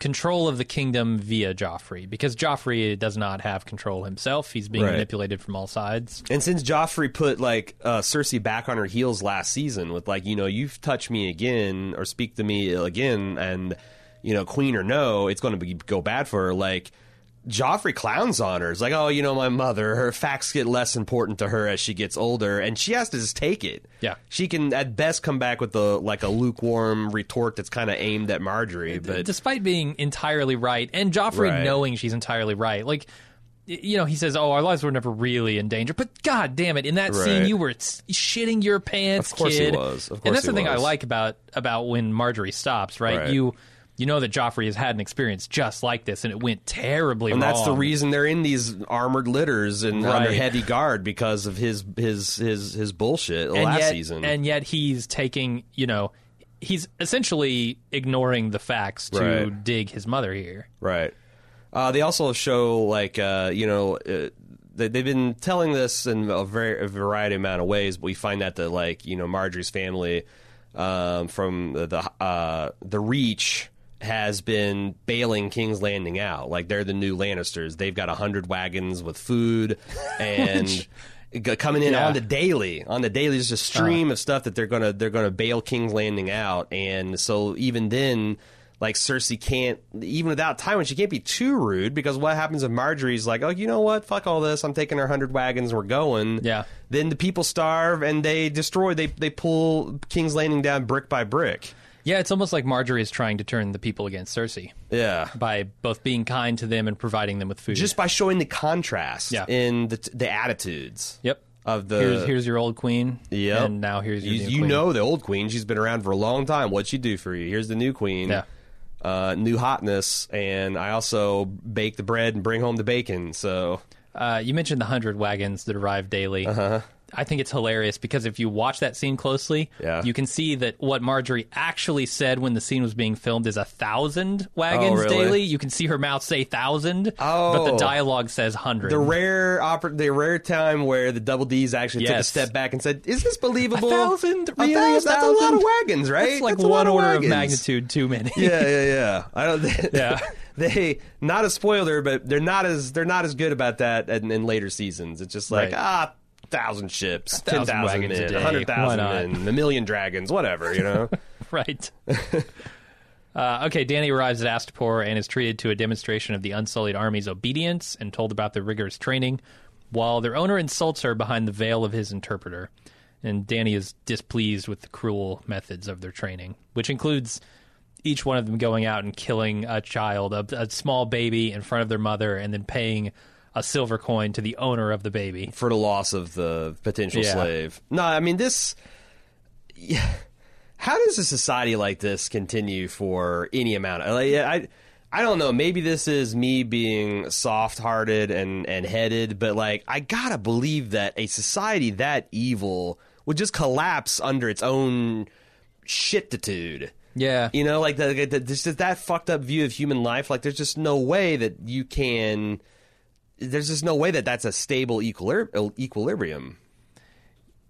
control of the kingdom via Joffrey because Joffrey does not have control himself. He's being Right. manipulated from all sides. And since Joffrey put like uh, Cersei back on her heels last season with like you know you've touched me again or speak to me again and you know queen or no it's going to be go bad for her like Joffrey clowns on her. It's like, oh, you know, my mother. Her facts get less important to her as she gets older, and she has to just take it. Yeah. she can at best come back with the like a lukewarm retort that's kind of aimed at Margaery. But Despite being entirely right and Joffrey Right. knowing she's entirely right. Like you know, he says, "Oh, our lives were never really in danger." But god damn it, in that scene you were shitting your pants, Of course he kid. was. Of course and that's the he thing I like about about when Margaery stops, right? Right. You you know that Joffrey has had an experience just like this and it went terribly and wrong. that's the reason they're in these armored litters and under heavy guard because of his his his his bullshit and last yet, season. And yet he's taking, you know, he's essentially ignoring the facts to Right. dig his mother here. Right. Uh, they also show like uh, you know uh, they, they've been telling this in a very a variety amount of ways, but we find that the like you know Margaery's family um, from the the, uh, the Reach has been bailing King's Landing out. Like they're the new Lannisters. They've got a hundred wagons with food *laughs* and. Coming in Yeah. on the daily, on the daily, there's a uh. stream of stuff that they're gonna they're gonna bail King's Landing out, and so even then, like Cersei can't even without Tywin, she can't be too rude because what happens if Margaery's like, oh, you know what, fuck all this, I'm taking our hundred wagons, we're going. Yeah. Then the people starve and they destroy. They they pull King's Landing down brick by brick. Yeah, it's almost like Margaery is trying to turn the people against Cersei Yeah. by both being kind to them and providing them with food. Just by showing the contrast Yeah. in the the attitudes. yep. Of the here's here's your old queen. Yep. And now here's your you, you know the old queen. She's been around for a long time. What'd she do for you? Here's the new queen. Yeah. Uh, new hotness, and I also bake the bread and bring home the bacon. So Uh, you mentioned the hundred wagons that arrive daily. Uh-huh. I think it's hilarious because if you watch that scene closely, Yeah. you can see that what Margaery actually said when the scene was being filmed is a thousand wagons Oh, really? daily. You can see her mouth say thousand, Oh. but the dialogue says hundred. the rare oppor- the rare time where the double D's actually took a step back and said, "Is this believable? A thousand? A Really? thousand? A That's a lot of wagons, right? It's like That's one order of magnitude too many. yeah, yeah, yeah. I don't. *laughs* Yeah. *laughs* they not a spoiler, but they're not as they're not as good about that in, in later seasons. It's just like Right. ah, thousand ships, ten thousand thousand wagons a men, day. a hundred Why thousand not? men, a million dragons, whatever. You know. *laughs* right. Uh, okay, Dany arrives at Astapor and is treated to a demonstration of the Unsullied Army's obedience and told about the rigorous training, while their owner insults her behind the veil of his interpreter. And Dany is displeased with the cruel methods of their training, which includes each one of them going out and killing a child, a, a small baby, in front of their mother, and then paying a silver coin to the owner of the baby. for the loss of the potential Yeah. slave. No, I mean this. Yeah, how does a society like this continue for any amount? Of, like, I, I don't know. Maybe this is me being soft-hearted and and headed, but like I gotta believe that a society that evil would just collapse under its own shititude. Yeah. You know, like the, the, this is that fucked up view of human life. Like, there's just no way that you can. There's just no way that that's a stable equilib- equilibrium.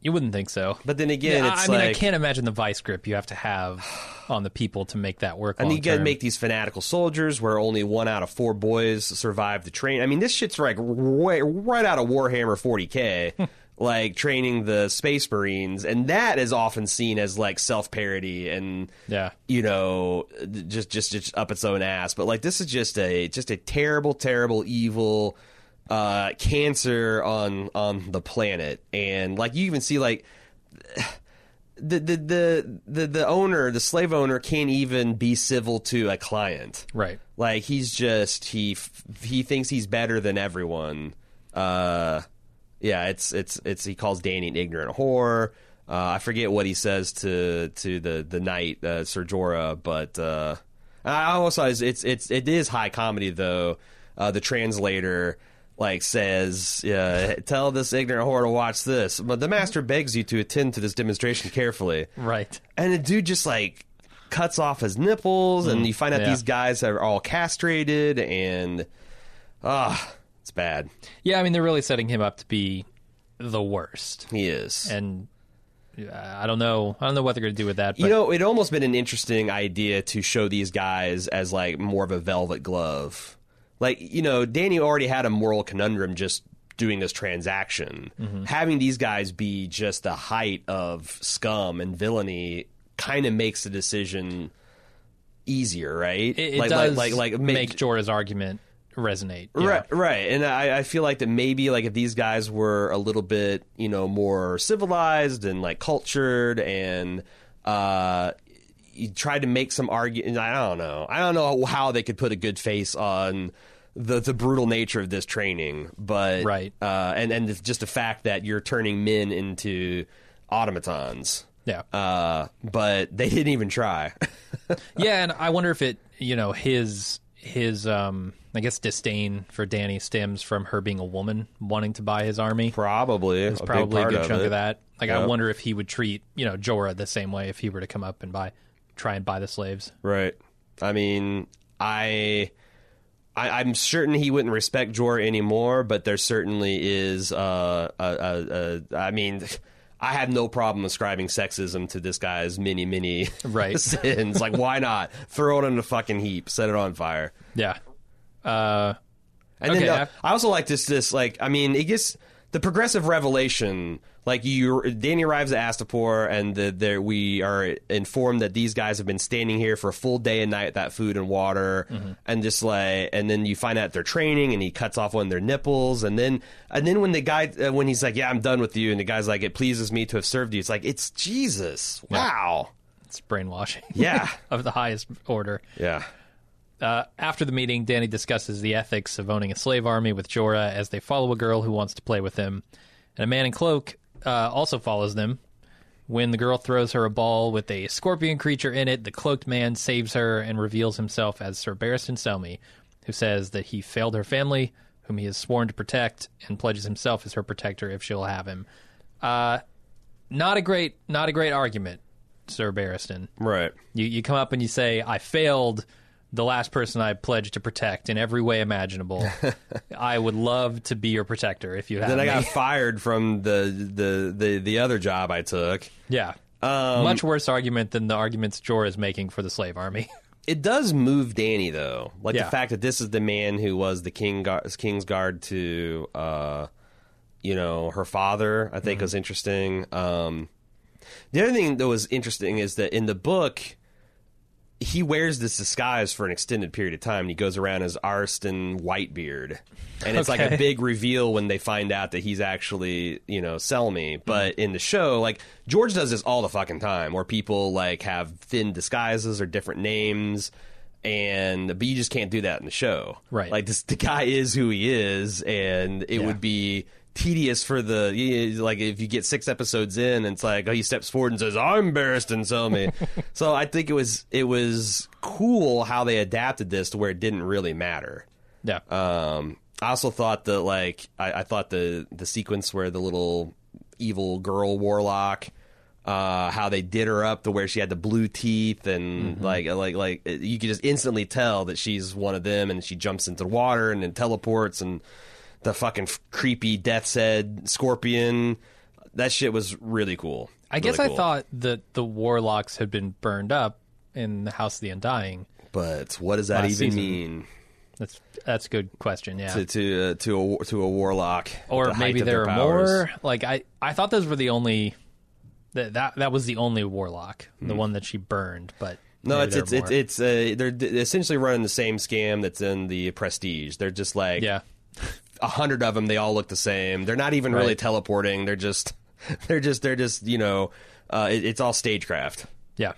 You wouldn't think so. But then again, Yeah, it's I mean, I can't imagine the vice grip you have to have on the people to make that work. And you got to make these fanatical soldiers where only one out of four boys survive the train. I mean, this shit's like right, right out of Warhammer 40k, *laughs* like training the Space Marines, and that is often seen as like self parody and Yeah. you know just just just up its own ass. But like this is just a just a terrible, terrible, evil uh, cancer on on the planet, and like you even see like the the the the, the owner, the slave owner, can't even be civil to a client. Right. Like he's just he he thinks he's better than everyone. Uh, yeah, it's it's it's he calls Dany an ignorant whore. Uh, I forget what he says to to the the knight uh, Sir Jorah, but uh, I also it's it's it's it is high comedy though. Uh, the translator like says, uh, "Tell this ignorant whore to watch this." But the master begs you to attend to this demonstration carefully. Right. And the dude just like cuts off his nipples, and you find out yeah. these guys are all castrated, and ah, it's bad. Yeah, I mean, they're really setting him up to be the worst, He is. and uh, I don't know. I don't know what they're going to do with that. But you know, it almost been an interesting idea to show these guys as like more of a velvet glove. Like, you know, Dany already had a moral conundrum just doing this transaction. Mm-hmm. Having these guys be just the height of scum and villainy kind of makes the decision easier, right? it, it like, does like, like, like, make Jorah's argument resonate. Right, right, and I, I feel like that maybe like if these guys were a little bit, you know, more civilized and like cultured, and uh, you tried to make some argument. I don't know. I don't know how they could put a good face on the the brutal nature of this training, but Right. uh, and and it's just the fact that you're turning men into automatons. Yeah. Uh, but they didn't even try. *laughs* yeah, and I wonder if it, you know, his his um I guess disdain for Dany stems from her being a woman wanting to buy his army. probably, It's probably a good chunk it. of that. Like I wonder if he would treat, you know, Jorah the same way if he were to come up and buy try and buy the slaves. Right. I mean, I, I I'm certain he wouldn't respect Jorah anymore, but there certainly is. Uh, a, a, a, I mean, I have no problem ascribing sexism to this guy's many, many *laughs* Right. sins. Like, why not throw it in a fucking heap, set it on fire? Yeah. Uh, And Okay, then uh, I also like this. This like I mean, it gets the progressive revelation. Like you, Dany arrives at Astapor, and the, there we are informed that these guys have been standing here for a full day and night at that food and water, Mm-hmm. and just like, and then you find out they're training, and he cuts off one of their nipples, and then, and then when the guy, uh, when he's like, "Yeah, I'm done with you," and the guy's like, "It pleases me to have served you," it's like, it's Jesus, wow, it's brainwashing. Yeah. *laughs* of the highest order. yeah, Uh, after the meeting, Dany discusses the ethics of owning a slave army with Jorah as they follow a girl who wants to play with him. And a man in cloak uh, also follows them. When the girl throws her a ball with a scorpion creature in it, the cloaked man saves her and reveals himself as Sir Barristan Selmy, who says that he failed her family, whom he has sworn to protect, and pledges himself as her protector if she'll have him. Uh, not a great, not a great argument, Sir Barristan. right. You you come up and you say, "I failed the last person I pledged to protect in every way imaginable. *laughs* I would love to be your protector if you have Then I got *laughs* fired from the the the the other job I took. yeah, Um, much worse argument than the arguments Jorah is making for the slave army. *laughs* It does move Dany though, like Yeah. the fact that this is the man who was the king guard, king's guard to, uh, you know, her father. I think Mm-hmm. was interesting. Um, the other thing that was interesting is that in the book, he wears this disguise for an extended period of time. and He goes around as Arstan Whitebeard, and it's like a big reveal when they find out that he's actually you know Selmy. Mm-hmm. But in the show, like George does this all the fucking time, where people like have thin disguises or different names. And but you just can't do that in the show, Right. Like this, the guy is who he is, and it Yeah. would be tedious for the you- like if you get six episodes in and it's like oh he steps forward and says I'm Barristan Selmy. *laughs* So I think it was it was cool how they adapted this to where it didn't really matter. Yeah, um I also thought that like I, I thought the the sequence where the little evil girl warlock uh, how they did her up to where she had the blue teeth and like like like you could just instantly tell that she's one of them and she jumps into the water and then teleports and the fucking creepy death's head scorpion that shit was really cool I guess Really I thought that the warlocks had been burned up in the House of the Undying. but what does that even season. mean That's that's a good question. Yeah, to to uh, to a to a warlock or the maybe there are more. Like I, I thought those were the only. That that, that was the only warlock, the one that she burned. But Hmm. No, it's it's it's it's uh, they're d- essentially running the same scam that's in the Prestige. They're just like yeah. A hundred of them. They all look the same. They're not even really teleporting. They're just *laughs* they're just they're just you know uh, it, it's all stagecraft. Yeah.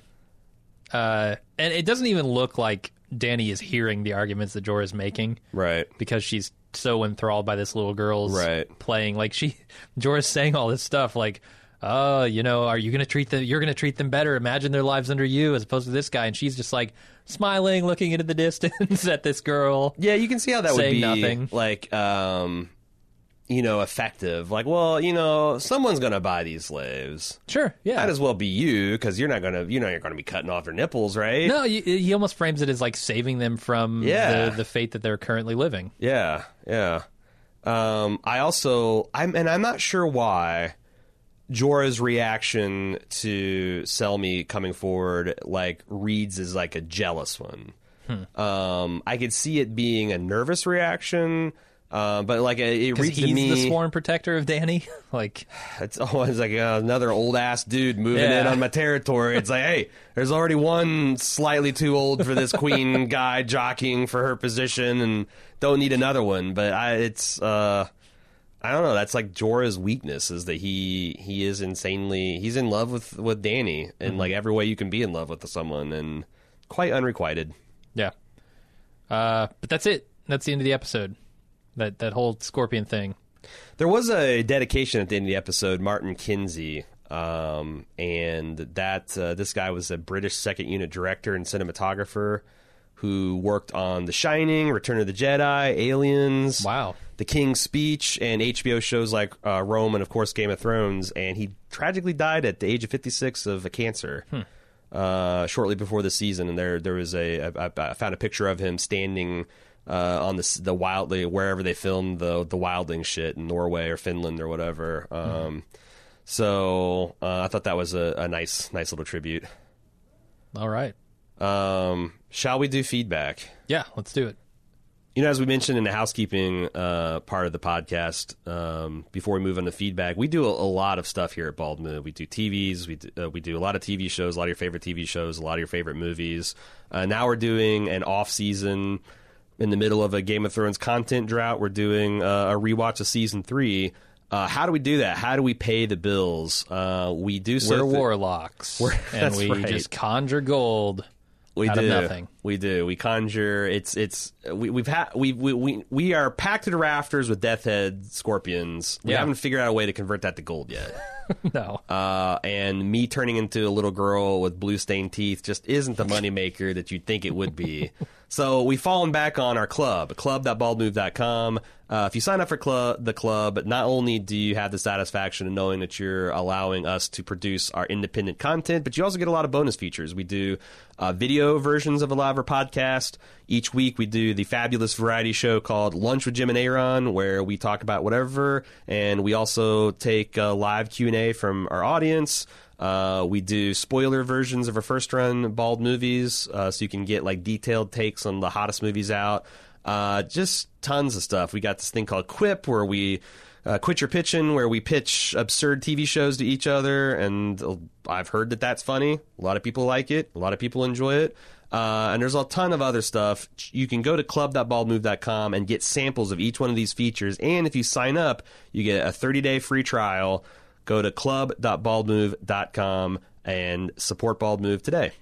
Uh, and it doesn't even look like Dany is hearing the arguments that Jorah is making Right. because she's so enthralled by this little girl's Right. playing. Like she, *laughs* Jorah's saying all this stuff like, "Oh, you know, are you going to treat them? You're going to treat them better. Imagine their lives under you as opposed to this guy." And she's just like smiling, looking into the *laughs* distance at this girl. Yeah, you can see how that would Saying be nothing. like um you know effective. Like, well, you know, someone's gonna buy these slaves. Sure, yeah. Might as well be you because you're not gonna you know you're gonna be cutting off their nipples, right? no, he, he almost frames it as like saving them from Yeah. the, the fate that they're currently living. Yeah, yeah. Um, I also, I'm, and I'm not sure why Jorah's reaction to Selmy coming forward like reads as like a jealous one. Um, I could see it being a nervous reaction, uh, but like it, reads to he's me. the sworn protector of Dany. *laughs* like, It's always like uh, another old ass dude moving Yeah. in on my territory. It's like, hey, there's already one slightly too old for this queen *laughs* guy jockeying for her position, and don't need another one. But I, it's, uh, I don't know. That's like Jorah's weakness is that he he is insanely he's in love with with Dany in like every way you can be in love with someone, and quite unrequited. Yeah. Uh, but that's it. That's the end of the episode. That that whole scorpion thing. There was a dedication at the end of the episode, Martin Kenzie, um, and that uh, this guy was a British second unit director and cinematographer who worked on The Shining, Return of the Jedi, Aliens, Wow. The King's Speech, and HBO shows like uh, Rome and of course Game of Thrones. And he tragically died at the age of 56 of a cancer. Uh, shortly before the season, and there there was a I, I- I found a picture of him standing uh, on the s- the wildly wherever they filmed the the wildling shit in Norway or Finland or whatever. Um, So uh, I thought that was a, a nice, nice little tribute. All right. Um, shall we do feedback? Yeah, let's do it. You know, as we mentioned in the housekeeping uh, part of the podcast, um, before we move on to feedback, we do a, a lot of stuff here at Bald Move. We do TVs, we do, uh, we do a lot of TV shows, a lot of your favorite TV shows, a lot of your favorite movies. Uh, now we're doing an off season in the middle of a Game of Thrones content drought. We're doing uh, a rewatch of season three. Uh, how do we do that? How do we pay the bills? Uh, we do so We're th- warlocks, We're- *laughs* and we right. just conjure gold. We do. nothing. We do. We conjure. It's it's we, we've had we, we we we are packed to the rafters with death head scorpions. We Yeah. haven't figured out a way to convert that to gold yet. *laughs* no, Uh, and me turning into a little girl with blue stained teeth just isn't the moneymaker that you'd think it would be. *laughs* so we've fallen back on our club, club.baldmove.com. Uh, if you sign up for club, the club, not only do you have the satisfaction of knowing that you're allowing us to produce our independent content, but you also get a lot of bonus features. We do uh, video versions of a lot of our podcast. Each week we do the fabulous variety show called Lunch with Jim and Aaron, where we talk about whatever, and we also take uh, live Q and A from our audience. Uh, we do spoiler versions of our first run bald movies, uh, so you can get like detailed takes on the hottest movies out. Uh, just tons of stuff. We got this thing called Quip, where we uh, quit your pitching, where we pitch absurd TV shows to each other, and I've heard that that's funny. A lot of people like it. A lot of people enjoy it. Uh, and there's a ton of other stuff. You can go to club.baldmove.com and get samples of each one of these features. And if you sign up, you get a 30 day free trial. Go to club.baldmove.com and support Bald Move today.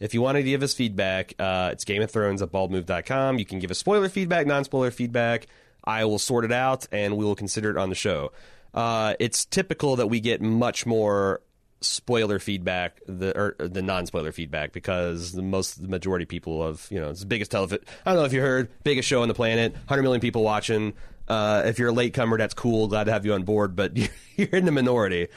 If you want to give us feedback, uh, it's Game of Thrones at baldmove.com. You can give us spoiler feedback, non spoiler feedback. I will sort it out and we will consider it on the show. Uh, it's typical that we get much more spoiler feedback the or the non-spoiler feedback because the most the majority people of you know it's the biggest television I don't know if you heard biggest show on the planet 100 million people watching uh, if you're a latecomer that's cool glad to have you on board but *laughs* you're in the minority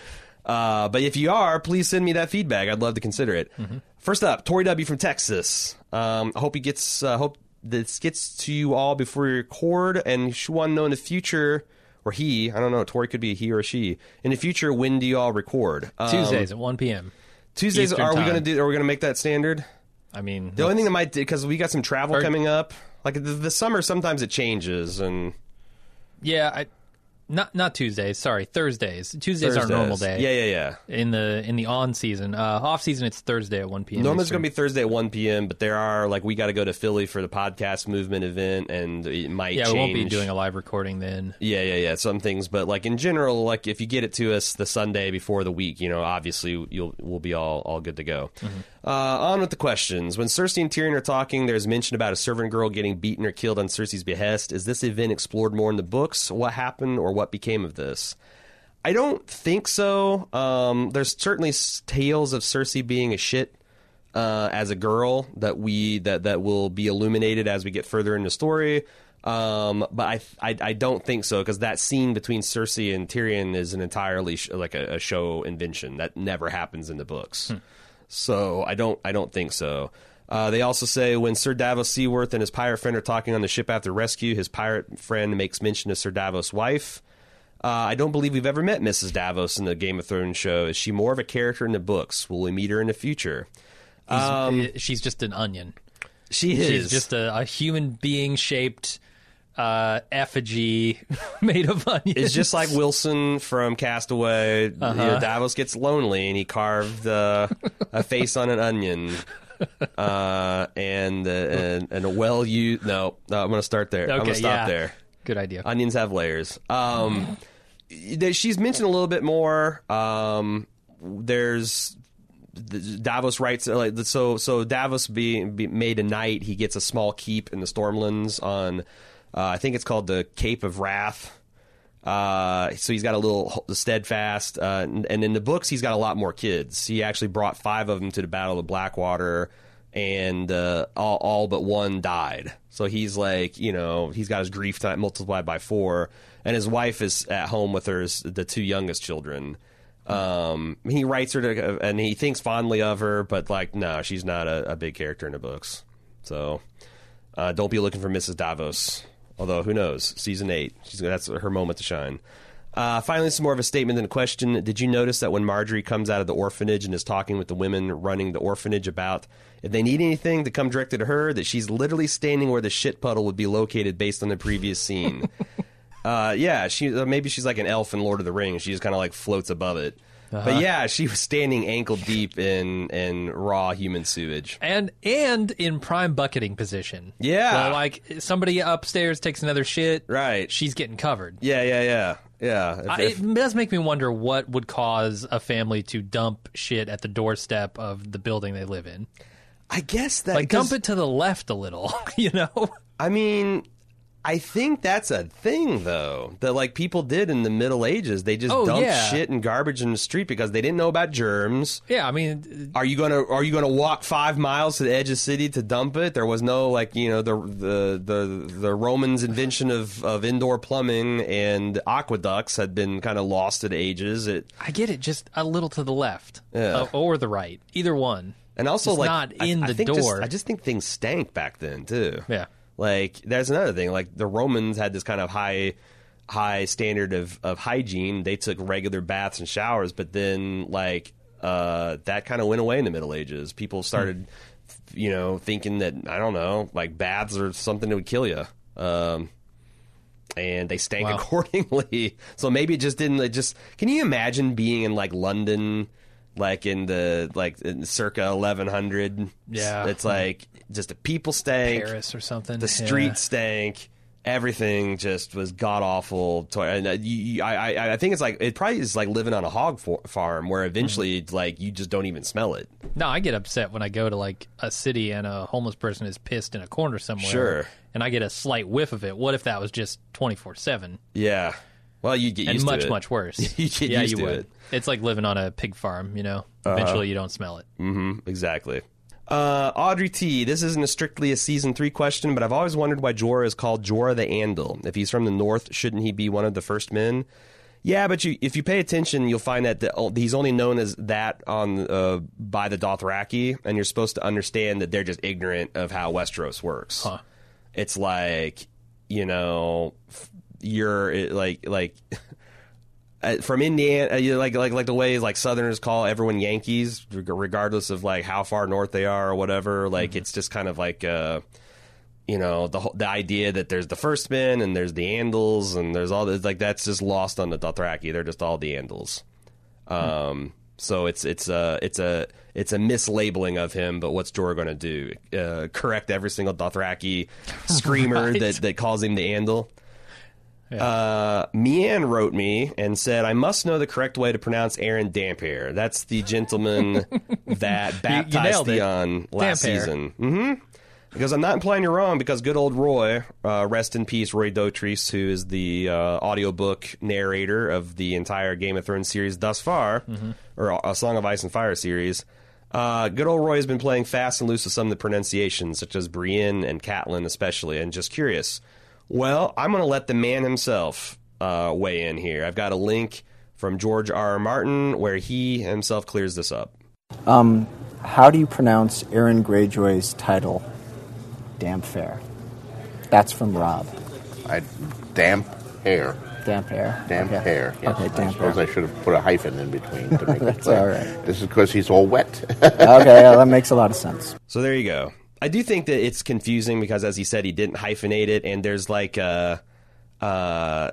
uh, but if you are please send me that feedback I'd love to consider it first up Tori W from Texas um, I hope he gets uh, hope this gets to you all before we record and she want to know in the future or he, I don't know, Tori could be a he or she. In the future, when do y'all record? Um, Tuesdays at one p.m. Tuesdays. Eastern are we going to do? Are we going to make that standard? I mean, The only thing that might because we got some travel Or- coming up. Like the, the summer, sometimes it changes, and yeah, I, not not Tuesdays. Sorry, Thursdays. Tuesdays are normal day. Yeah, yeah, yeah. In the in the on season, uh, off season, it's Thursday at one p.m. Normally it's going to be Thursday at one p.m., but there are like we got to go to Philly for the podcast movement event, and it might. Yeah, change. we won't be doing a live recording then. Yeah, yeah, yeah. Some things, but like in general, like if you get it to us the Sunday before the week, you know, obviously you'll we'll be all all good to go. Uh, on with the questions. When Cersei and Tyrion are talking, there's mention about a servant girl getting beaten or killed on Cersei's behest. Is this event explored more in the books? What happened or what became of this? I don't think so. Um, there's certainly tales of Cersei being a shit uh, as a girl that we that that will be illuminated as we get further in the story. Um, but I, I I don't think so because that scene between Cersei and Tyrion is an entirely sh- like a, a show invention that never happens in the books. So I don't I don't think so. Uh, they also say when Sir Davos Seaworth and his pirate friend are talking on the ship after rescue, his pirate friend makes mention of Sir Davos' wife. Uh, I don't believe we've ever met Mrs. Davos in the Game of Thrones show. Is she more of a character in the books? Will we meet her in the future? He's- she's just an onion. She is She's just a, a human being shaped uh, effigy *laughs* made of onions. It's just like Wilson from Castaway. Uh-huh. know, Davos gets lonely and he carved uh, a face on an onion. Uh, and, uh, and and a well used no no I'm gonna start there I'm Okay, gonna stop yeah. there good idea. onions have layers um she's mentioned a little bit more um there's Davos writes uh, like so. So Davos being be made a knight, he gets a small keep in the Stormlands on, uh, I think it's called the Cape of Wrath. Uh, so he's got a little steadfast, uh, and, and in the books he's got a lot more kids. He actually brought five of them to the Battle of Blackwater, and uh, all, all but one died. So he's like, you know, he's got his grief time multiplied by four, and his wife is at home with her the two youngest children. Um, he writes her to, and he thinks fondly of her, but like, no, she's not a, a big character in the books. So, uh, don't be looking for Mrs. Davos. Although, who knows? Season eight, she's that's her moment to shine. Uh, finally, some more of a statement than a question. Did you notice that when Margaery comes out of the orphanage and is talking with the women running the orphanage about if they need anything to come directly to her, that she's literally standing where the shit puddle would be located based on the previous scene? *laughs* uh, yeah, she uh, maybe she's like an elf in Lord of the Rings. She just kind of like floats above it. Uh-huh. But yeah, she was standing ankle deep in in raw human sewage. and and in prime bucketing position. Yeah. So, like somebody upstairs takes another shit, Right. She's getting covered. Yeah, yeah, yeah, yeah. If- I, if- it does make me wonder what would cause a family to dump shit at the doorstep of the building they live in. I guess that Like dump it to the left a little, *laughs* you know? I mean, I think that's a thing though that like people did in the Middle Ages. They just Oh, dumped yeah. shit and garbage in the street because they didn't know about germs. Yeah, I mean, Are you gonna Are you gonna walk five miles to the edge of the city to dump it? There was no like you know the the the, the Romans' invention of, of indoor plumbing and aqueducts had been kind of lost to the ages. It I get it, just a little to the left Yeah. uh, or the right, either one. and also like not I- in I the think just- door. I just think things stank back then too. Yeah. Like there's another thing. Like the Romans had this kind of high high standard of, of hygiene. They took regular baths and showers, but then like uh, that kind of went away in the Middle Ages. People started, you know, thinking that I don't know, like baths are something that would kill you. Um, and they stank Wow. accordingly. *laughs* So maybe it just didn't. It just can you imagine being in like London, like in the like in circa 1100? Yeah. it's like just the people stank. Paris or something. The yeah. street stank. Everything just was god awful. And uh, you, you, I, I, I think it's like it probably is like living on a hog for- farm where eventually, Mm-hmm. like you just don't even smell it. No, I get upset when I go to like a city and a homeless person is pissed in a corner somewhere. Sure. And I get a slight whiff of it. What if that was just 24 7? Yeah. Well, you get And much, to it. much worse. *laughs* You get yeah, you would. it. It's like living on a pig farm, you know? Eventually you don't smell it. hmm exactly. Uh, Audrey T. This isn't a strictly a season three question, but I've always wondered why Jorah is called Jorah the Andal. If he's from the north, shouldn't he be one of the first men? Yeah, but you, if you pay attention, you'll find that the, he's only known as that on uh, by the Dothraki, and you're supposed to understand that they're just ignorant of how Westeros works. Huh. It's like you know, you're like like *laughs* uh, from Indiana, uh, you know, like like like the way like Southerners call everyone Yankees, regardless of like how far north they are or whatever. Like it's just kind of like uh, you know the the idea that there's the first men and there's the Andals and there's all this like that's just lost on the Dothraki. They're just all the Andals. Um, so it's it's a it's a it's a mislabeling of him. But what's Jorah going to do? Uh, correct every single Dothraki *laughs* screamer Right. that that calls him the Andal. Uh, Mian wrote me and said, "I must know the correct way to pronounce Aeron Dampier. That's the gentleman *laughs* that baptized it. Theon last Dampier. season." hmm Because I'm not implying you're wrong. Because good old Roy, uh, rest in peace, Roy Dotrice, who is the uh, audiobook narrator of the entire Game of Thrones series thus far, Mm-hmm. or a Song of Ice and Fire series. Uh, good old Roy has been playing fast and loose with some of the pronunciations, such as Brienne and Catelyn, especially. And just curious. Well, I'm going to let the man himself uh, weigh in here. I've got a link from George R. R. Martin where he himself clears this up. Um, how do you pronounce Aeron Greyjoy's title? Damn fair. That's from Rob. I damp hair. Damp hair. Damp okay. hair. Yes. Okay, I suppose hair. I should have put a hyphen in between to make it *laughs* That's clear. all right. This is because he's all wet. okay, *laughs* yeah, that makes a lot of sense. So there you go. I do think that it's confusing because, as he said, he didn't hyphenate it, and there's like a, uh,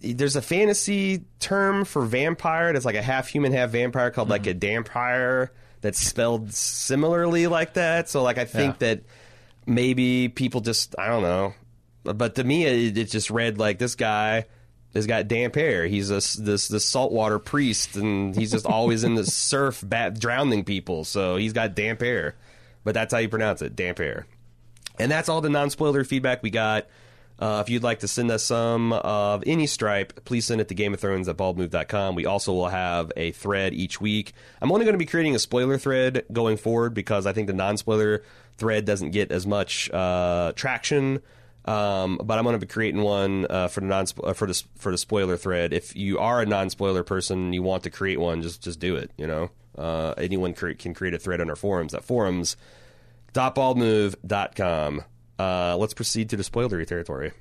there's a fantasy term for vampire that's like a half human, half vampire called like a dampire that's spelled similarly like that. So like I think Yeah. that maybe people just I don't know, but to me it, it just read like this guy has got damp hair. He's a this this saltwater priest, and he's just always in the *laughs* surf, bat, drowning people. So he's got damp hair, but that's how you pronounce it, damp air. And that's all the non spoiler feedback we got. Uh, if you'd like to send us some of any stripe, please send it to Game of Thrones at baldmove.com. We also will have a thread each week. I'm only going to be creating a spoiler thread going forward because I think the non spoiler thread doesn't get as much uh, traction. Um, but I'm going to be creating one uh, for the non uh, for the for the spoiler thread. If you are a non spoiler person and you want to create one, just just do it. You know, uh, anyone cre- can create a thread on our forums at forums dotbaldmove.com. Uh, let's proceed to the spoilery territory.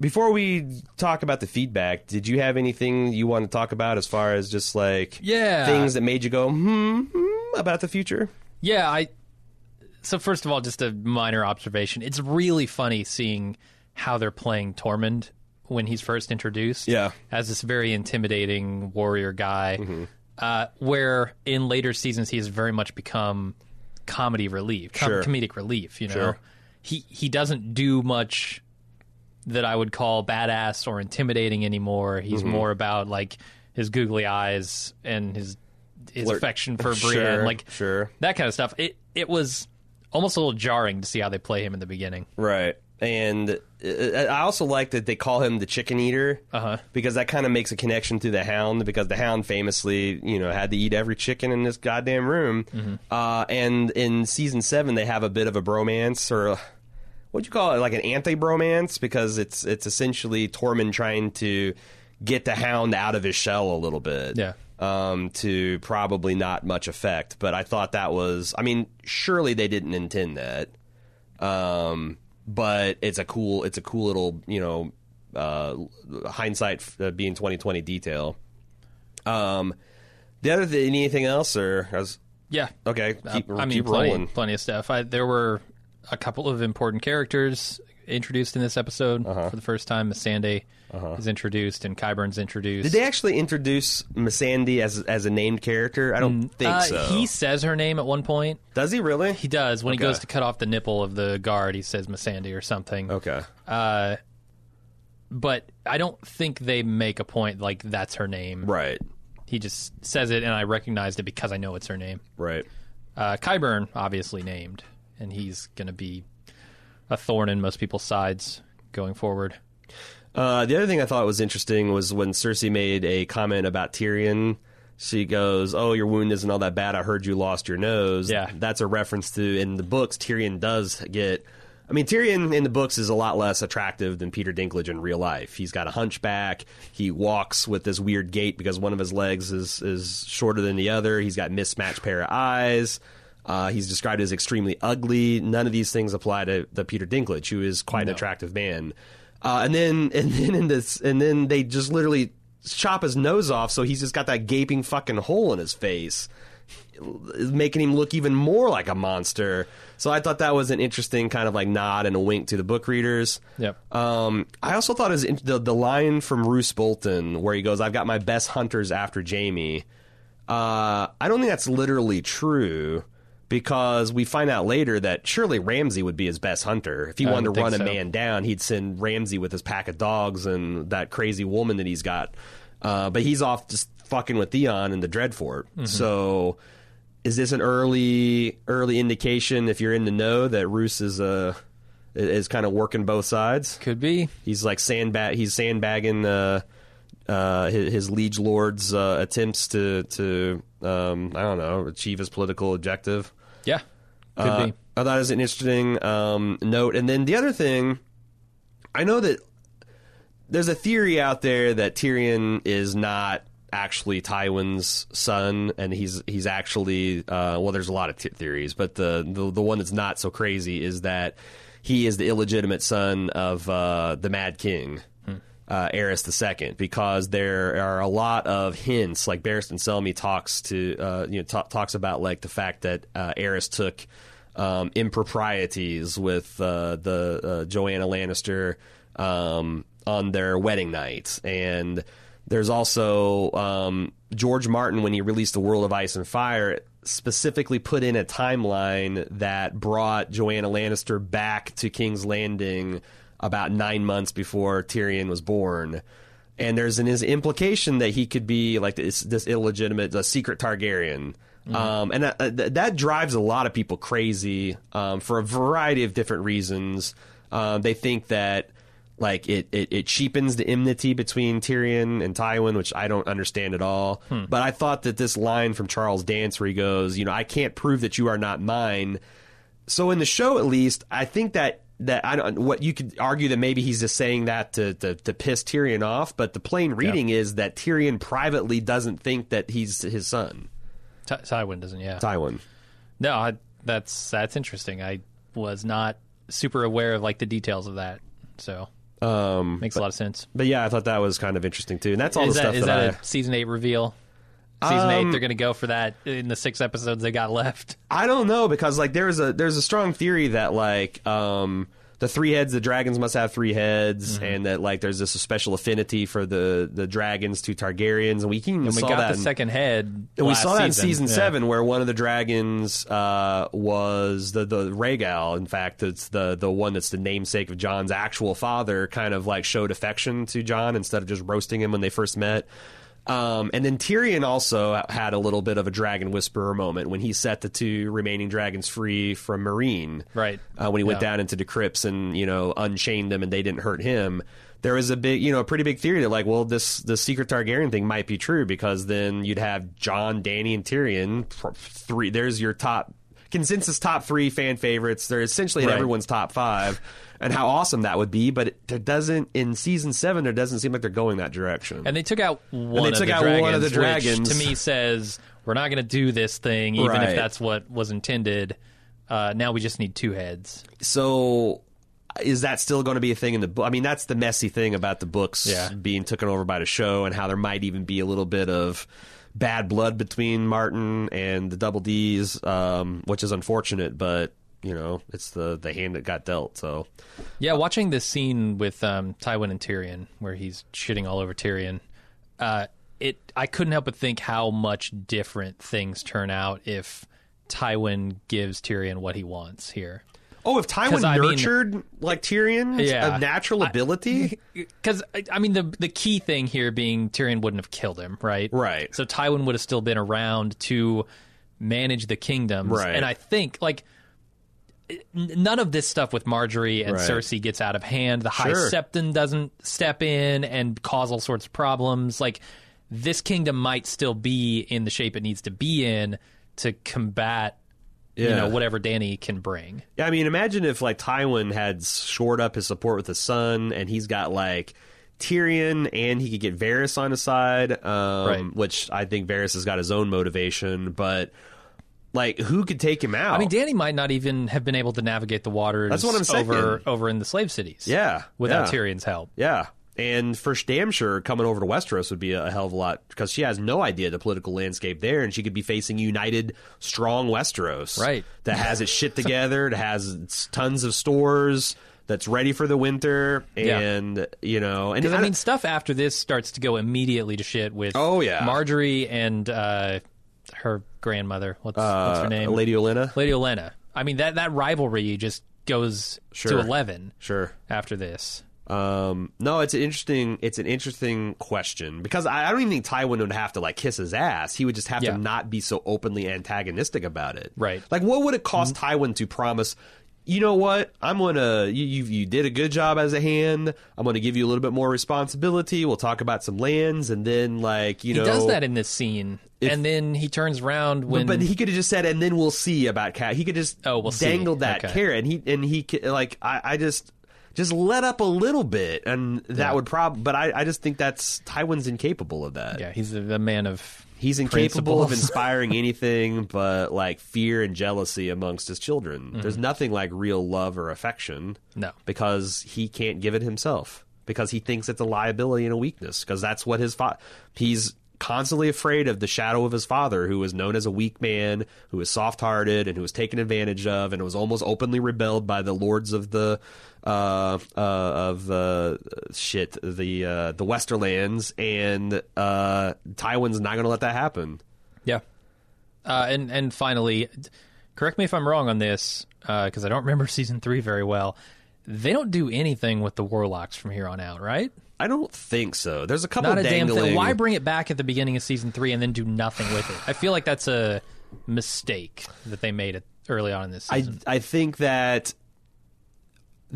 Before we talk about the feedback, did you have anything you want to talk about as far as just like Yeah. things that made you go hmm, hmm about the future? Yeah, I. So first of all, just a minor observation. It's really funny seeing how they're playing Tormund when he's first introduced. Yeah. as this very intimidating warrior guy. Uh, where in later seasons he has very much become comedy relief, com- Sure. comedic relief. You know, Sure. he he doesn't do much that I would call badass or intimidating anymore. He's Mm-hmm. more about like his googly eyes and his his Flirt. affection for Brienne, Sure, like sure. that kind of stuff. It it was almost a little jarring to see how they play him in the beginning. Right. And uh, I also like that they call him the chicken eater Uh-huh. because that kind of makes a connection to the Hound because the Hound famously, you know, had to eat every chicken in this goddamn room. Mm-hmm. Uh, and in season seven, they have a bit of a bromance or what'd you call it, like an anti-bromance because it's it's essentially Tormund trying to get the Hound out of his shell a little bit. Yeah. Um, to probably not much effect, but I thought that was. I mean, surely they didn't intend that um, but it's a cool it's a cool little you know uh, hindsight uh, being twenty twenty detail. Um, the other thing, anything else or was, Yeah, okay? Keep, Uh, I mean, plenty, plenty of stuff. I, there were a couple of important characters introduced in this episode Uh-huh. for the first time. Missandei is introduced, and Qyburn's introduced. Did they actually introduce Missandei as as a named character? I don't think Uh, so. He says her name at one point. Does he really? He does when Okay. he goes to cut off the nipple of the guard. He says Missandei or something. okay. Uh, but I don't think they make a point like that's her name. Right. He just says it, and I recognized it because I know it's her name. Right. Uh, Qyburn, obviously named, and he's going to be a thorn in most people's sides going forward. Uh, the other thing I thought was interesting was when Cersei made a comment about Tyrion. She goes, "Oh, your wound isn't all that bad. I heard you lost your nose." Yeah. that's a reference to in the books. Tyrion does get. I mean, Tyrion in the books is a lot less attractive than Peter Dinklage in real life. He's got a hunchback. He walks with this weird gait because one of his legs is is shorter than the other. He's got mismatched pair of eyes. Uh, he's described as extremely ugly. None of these things apply to the Peter Dinklage, who is quite an attractive man. Uh, and then *laughs* and then in this and then they just literally chop his nose off, so he's just got that gaping fucking hole in his face, making him look even more like a monster. So I thought that was an interesting kind of like nod and a wink to the book readers. Yep. Um, I also thought it was the the line from Roose Bolton where he goes, "I've got my best hunters after Jaime." Uh, I don't think that's literally true because we find out later that surely Ramsay would be his best hunter. If he I wanted to run think a man down, he'd send Ramsay with his pack of dogs and that crazy woman that he's got. Uh, but he's off just fucking with Theon in the Dreadfort. Mm-hmm. So is this an early early indication if you're in the know that Roose is uh, is kind of working both sides? Could be. He's like sandbag. He's sandbagging uh, uh, his, his liege lord's uh, attempts to to um, I don't know achieve his political objective. Yeah. Could Uh, be. I thought it was an interesting um, note. And then the other thing, I know that there's a theory out there that Tyrion is not actually Tywin's son, and he's he's actually uh, well. There's a lot of t- theories, but the, the the one that's not so crazy is that he is the illegitimate son of uh, the Mad King. Uh, Aerys II, because there are a lot of hints. Like Barristan Selmy talks to, uh, you know, ta- talks about like the fact that uh, Aerys took um, improprieties with uh, the uh, Joanna Lannister um, on their wedding night, and there's also um, George Martin when he released The World of Ice and Fire specifically put in a timeline that brought Joanna Lannister back to King's Landing about nine months before Tyrion was born. And there's an implication that he could be like this, this illegitimate, a secret Targaryen. Um, and that, uh, that drives a lot of people crazy um, for a variety of different reasons. Um, they think that like it, it, it cheapens the enmity between Tyrion and Tywin, which I don't understand at all. But I thought that this line from Charles Dance, where he goes, you know, I can't prove that you are not mine. So in the show, at least, I think that that I don't. What you could argue that maybe he's just saying that to to, to piss Tyrion off, but the plain reading is that Tyrion privately doesn't think that he's his son, Ty- Tywin doesn't. Yeah. Tywin. No, I, that's that's interesting. I was not super aware of like the details of that. So Um, Makes a lot of sense. but yeah, I thought that was kind of interesting too, and that's all is the that, stuff is that, that I. a season eight reveal? Season eight, Um, they're going to go for that in the six episodes they got left. I don't know because like there's a there's a strong theory that like um the three heads the dragons must have three heads Mm-hmm. and that like there's this special affinity for the the dragons to Targaryens and we can And we saw got that the in- second head. and we saw that in season. season Yeah. seven, where one of the dragons uh, was the the Rhaegal. In fact, it's the the one that's the namesake of Jon's actual father. Kind of like showed affection to Jon instead of just roasting him when they first met. Um, and then Tyrion also had a little bit of a dragon whisperer moment when he set the two remaining dragons free from Meereen. Right. Uh, when he went Yeah. down into the crypts and you know unchained them and they didn't hurt him. There was a big, you know, a pretty big theory that like, well, this the secret Targaryen thing might be true because then you'd have Jon, Dany, and Tyrion. Three. There's your top consensus top three fan favorites. They're essentially in everyone's top five, and how awesome that would be. But it, there doesn't in season seven. There doesn't seem like they're going that direction. And they took out one, they of, took the out dragons, one of the which dragons. to me says we're not going to do this thing, even Right. if that's what was intended. Uh, now we just need two heads. so is that still going to be a thing in the book? I mean, that's the messy thing about the books Yeah. being taken over by the show and how there might even be a little bit of bad blood between Martin and the Double D's, um, which is unfortunate, but you know, it's the the hand that got dealt. So Yeah, watching this scene with um, Tywin and Tyrion, where he's shitting all over Tyrion, uh, it I couldn't help but think how much different things turn out if Tywin gives Tyrion what he wants here. Oh, if Tywin I mean- nurtured like Tyrion, Yeah. a natural ability. *laughs* Because I mean, the the key thing here being Tyrion wouldn't have killed him, right? Right. So Tywin would have still been around to manage the kingdoms, Right. And I think like n- none of this stuff with Margaery and Right. Cersei gets out of hand. The High Sure. Septon doesn't step in and cause all sorts of problems. Like this kingdom might still be in the shape it needs to be in to combat. You know whatever Dany can bring. Yeah, I mean, imagine if like Tywin had shored up his support with his son, and he's got like Tyrion, and he could get Varys on his side, um, Right. which I think Varys has got his own motivation, but like, who could take him out? I mean, Dany might not even have been able to navigate the waters. That's what I'm saying. over over in the slave cities. Yeah, without yeah. Tyrion's help. yeah. And for damn sure, coming over to Westeros would be a hell of a lot because she has no idea the political landscape there, and she could be facing united, strong Westeros, Right. That has its shit together, that has tons of stores, that's ready for the winter, Yeah. and you know, and I I mean, stuff after this starts to go immediately to shit with. Oh, yeah. Margaery and uh, her grandmother. What's, what's her uh, name? Lady Olenna. Lady Olenna. I mean that that rivalry just goes Sure. to eleven Sure. after this. Um, no, it's an interesting. It's an interesting question because I, I don't even think Tywin would have to like kiss his ass. He would just have Yeah. to not be so openly antagonistic about it. Right. Like, what would it cost Tywin to promise? You know what? I'm gonna. You, you you did a good job as a hand. I'm gonna give you a little bit more responsibility. We'll talk about some lands, and then like you He know, does that in this scene, and then he turns around when. but he could have just said, and then we'll see about cat. He could just Oh, we'll see. dangled that Okay. carrot, and he and he ca- like I, I just just let up a little bit, and that would prob. But I, I just think that's Tywin's incapable of that. yeah, he's a, a man of. He's incapable of *laughs* inspiring anything but like fear and jealousy amongst his children. There's nothing like real love or affection. Mm-hmm. No. because he can't give it himself because he thinks it's a liability and a weakness because that's what his father. he's constantly afraid of the shadow of his father who was known as a weak man who was soft-hearted and who was taken advantage of and was almost openly rebelled by the lords of the uh, uh, of uh, shit the uh, the Westerlands and uh, Tywin's not going to let that happen. Yeah. Uh, and and finally, correct me if I'm wrong on this, because I don't remember *laughs* season three very well. They don't do anything with the warlocks from here on out, right? I don't think so. There's a couple Not a damn dangling. thing. Why bring it back at the beginning of season three and then do nothing with it? I feel like that's a mistake that they made early on in this I season. I think that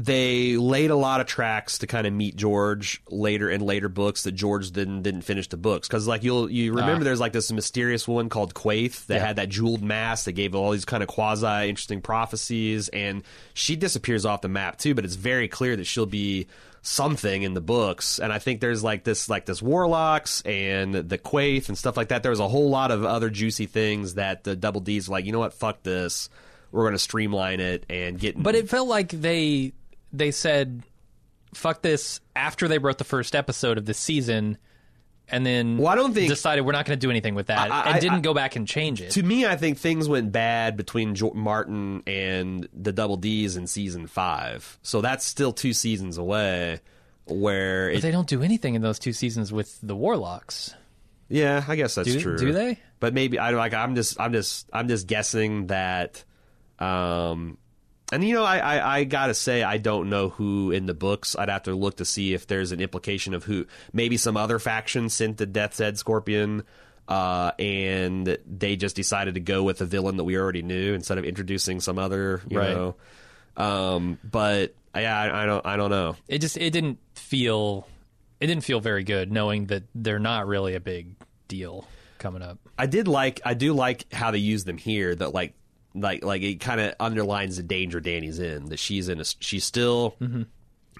they laid a lot of tracks to kind of meet George later in later books that George didn't didn't finish the books. Because like you'll you remember Ah. there's like this mysterious woman called Quaithe that Yeah. had that jeweled mask that gave all these kind of quasi interesting prophecies and she disappears off the map too but it's very clear that she'll be something in the books. And I think there's like this like this warlocks and the Quaithe and stuff like that. There was a whole lot of other juicy things that the double D's were like you know what? Fuck this. We're going to streamline it and get but it felt like they they said fuck this after they wrote the first episode of this season and then Well, I don't think- decided we're not going to do anything with that I- I- and didn't I- go back and change it. To me, I think things went bad between jo- Martin and the Double D's in season five. So that's still two seasons away. Where but it, they don't do anything in those two seasons with the Warlocks. yeah, I guess that's Do- true. do they? But maybe I don't like. I'm just, I'm just, I'm just guessing that. Um, and you know, I, I, I gotta say, I don't know who in the books. I'd have to look to see if there's an implication of who. Maybe some other faction sent the Death's Head Scorpion, uh, and they just decided to go with a villain that we already knew instead of introducing some other. You Right. know, um, but yeah, I, I don't, I don't know. It just it didn't feel it didn't feel very good knowing that they're not really a big deal coming up. I did like I do like how they use them here that like like like it kind of underlines the danger Dany's in that she's in a she's still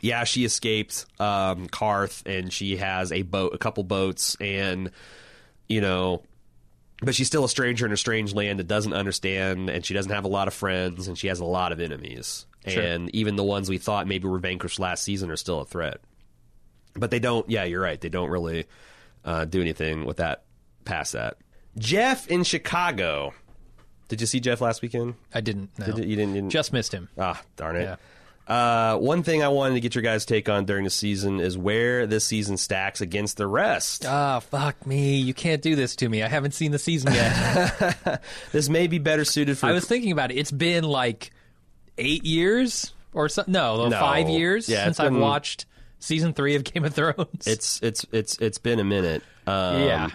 yeah she escaped um Qarth and she has a boat a couple boats and you know but she's still a stranger in a strange land that doesn't understand and she doesn't have a lot of friends and she has a lot of enemies. Sure. and even the ones we thought maybe were vanquished last season are still a threat. But they don't yeah you're right they don't really uh, do anything with that past that. Jeff in chicago did you see jeff last weekend I didn't know. Did you, you didn't, you didn't Just missed him. ah darn it Yeah. uh, one thing i wanted to get your guys take on during the season is where this season stacks against the rest Ah, fuck me. You can't do this to me. I haven't seen the season yet. *laughs* *laughs* this may be better suited for I was thinking about it. It's been like eight years or something. No, No. five years Yeah, since it's I've watched season three of Game of Thrones. it's it's it's it's been a minute um, yeah.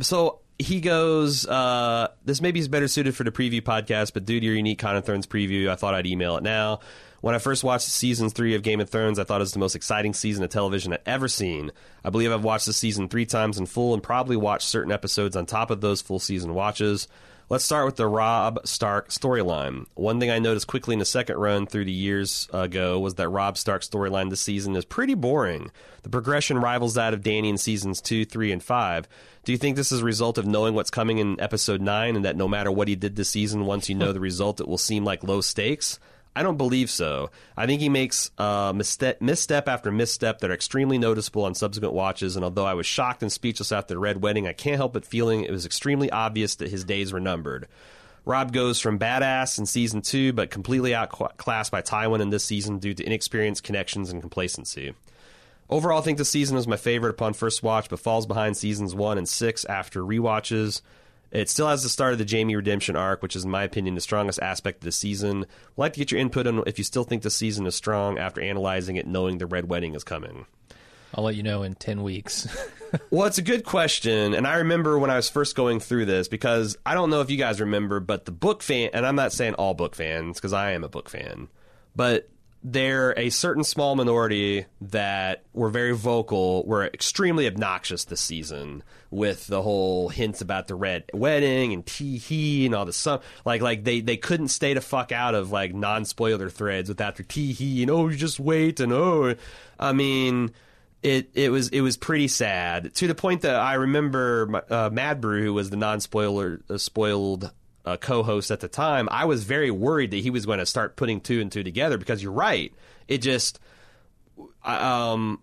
so he goes, uh, this maybe is better suited for the preview podcast, but due to your unique Con of Thrones preview, I thought I'd email it now. When I first watched season three of Game of Thrones, I thought it was the most exciting season of television I'd ever seen. I believe I've watched the season three times in full and probably watched certain episodes on top of those full season watches. Let's start with the Robb Stark storyline. One thing I noticed quickly in the second run through the years ago was that Robb Stark's storyline this season is pretty boring. The progression rivals that of Dany in seasons 2, 3, and 5. Do you think this is a result of knowing what's coming in episode 9 and that no matter what he did this season, once you know the result, it will seem like low stakes? I don't believe so. I think he makes uh, misstep, misstep after misstep that are extremely noticeable on subsequent watches, and although I was shocked and speechless after the Red Wedding, I can't help but feeling it was extremely obvious that his days were numbered. Robb goes from badass in season two, but completely outclassed by Tywin in this season due to inexperience, connections, and complacency. Overall, I think the season was my favorite upon first watch, but falls behind seasons one and six after rewatches. It still has the start of the Jaime redemption arc, which is, in my opinion, the strongest aspect of the season. I'd like to get your input on if you still think the season is strong after analyzing it, knowing the Red Wedding is coming. I'll let you know in 10 weeks. *laughs* Well, it's a good question, and I remember when I was first going through this because I don't know if you guys remember, but the book fan, and I'm not saying all book fans because I am a book fan, but there a certain small minority that were very vocal, were extremely obnoxious this season with the whole hints about the red wedding and tee hee and all the stuff. Like, like they they couldn't stay the fuck out of like non spoiler threads without their tee hee and oh, you just wait and oh, I mean it it was it was pretty sad to the point that I remember uh, Mad Brew, who was the non spoiler uh, spoiled uh, co-host at the time. I was very worried that he was going to start putting two and two together because you're right. It just um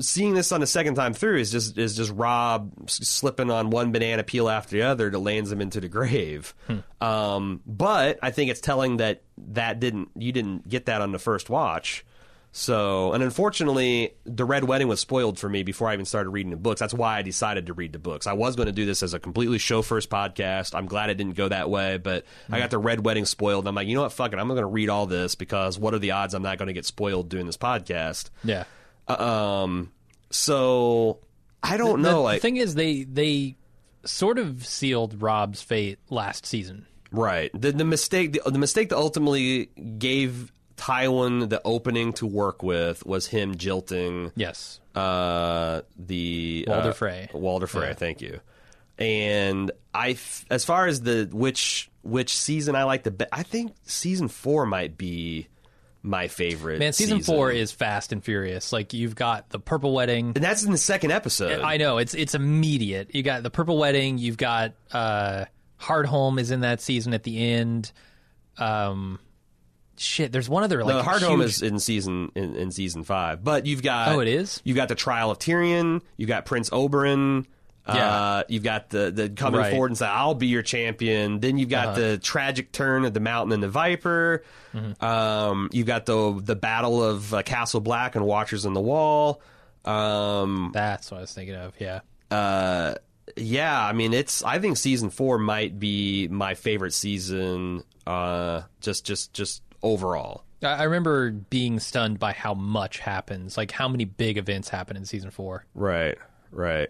seeing this on the second time through is just is just Robb slipping on one banana peel after the other that lands him into the grave. Um, but I think it's telling that that didn't you didn't get that on the first watch. So, and unfortunately, the Red Wedding was spoiled for me before I even started reading the books. That's why I decided to read the books. I was going to do this as a completely show first podcast. I'm glad it didn't go that way, but I got the Red Wedding spoiled. I'm like, you know what? Fuck it. I'm going to read all this because what are the odds I'm not going to get spoiled doing this podcast? yeah. Um, so I don't know. the, like, the thing is, they they sort of sealed Robb's fate last season. Right. The the mistake the, the mistake that ultimately gave Tywin the opening to work with was him jilting Yes. uh the Walder uh, Frey. Walder Frey, Yeah. thank you. And I f- as far as the which which season I like the best, I think season 4 might be my favorite. Man, season, four is fast and furious. Like you've got the purple wedding. and that's in the second episode. I know it's it's immediate. You got the purple wedding. You've got uh, Hardhome is in that season at the end. Um, shit. There's one other like the Hard huge, Home is in season in, in season five, but you've got Oh, it is? You've got the Trial of Tyrion. You've got Prince Oberyn. Yeah. Uh, you've got the the coming Right. forward and say, "I'll be your champion." Then you've got Uh-huh. the tragic turn of the Mountain and the Viper. Mm-hmm. Um, you've got the the Battle of uh, Castle Black and Watchers on the Wall. Um, That's what I was thinking of. Yeah. uh, yeah, I mean, it's. I think season four might be my favorite season. Uh, just just just overall. I remember being stunned by how much happens, like how many big events happen in season four. Right, right.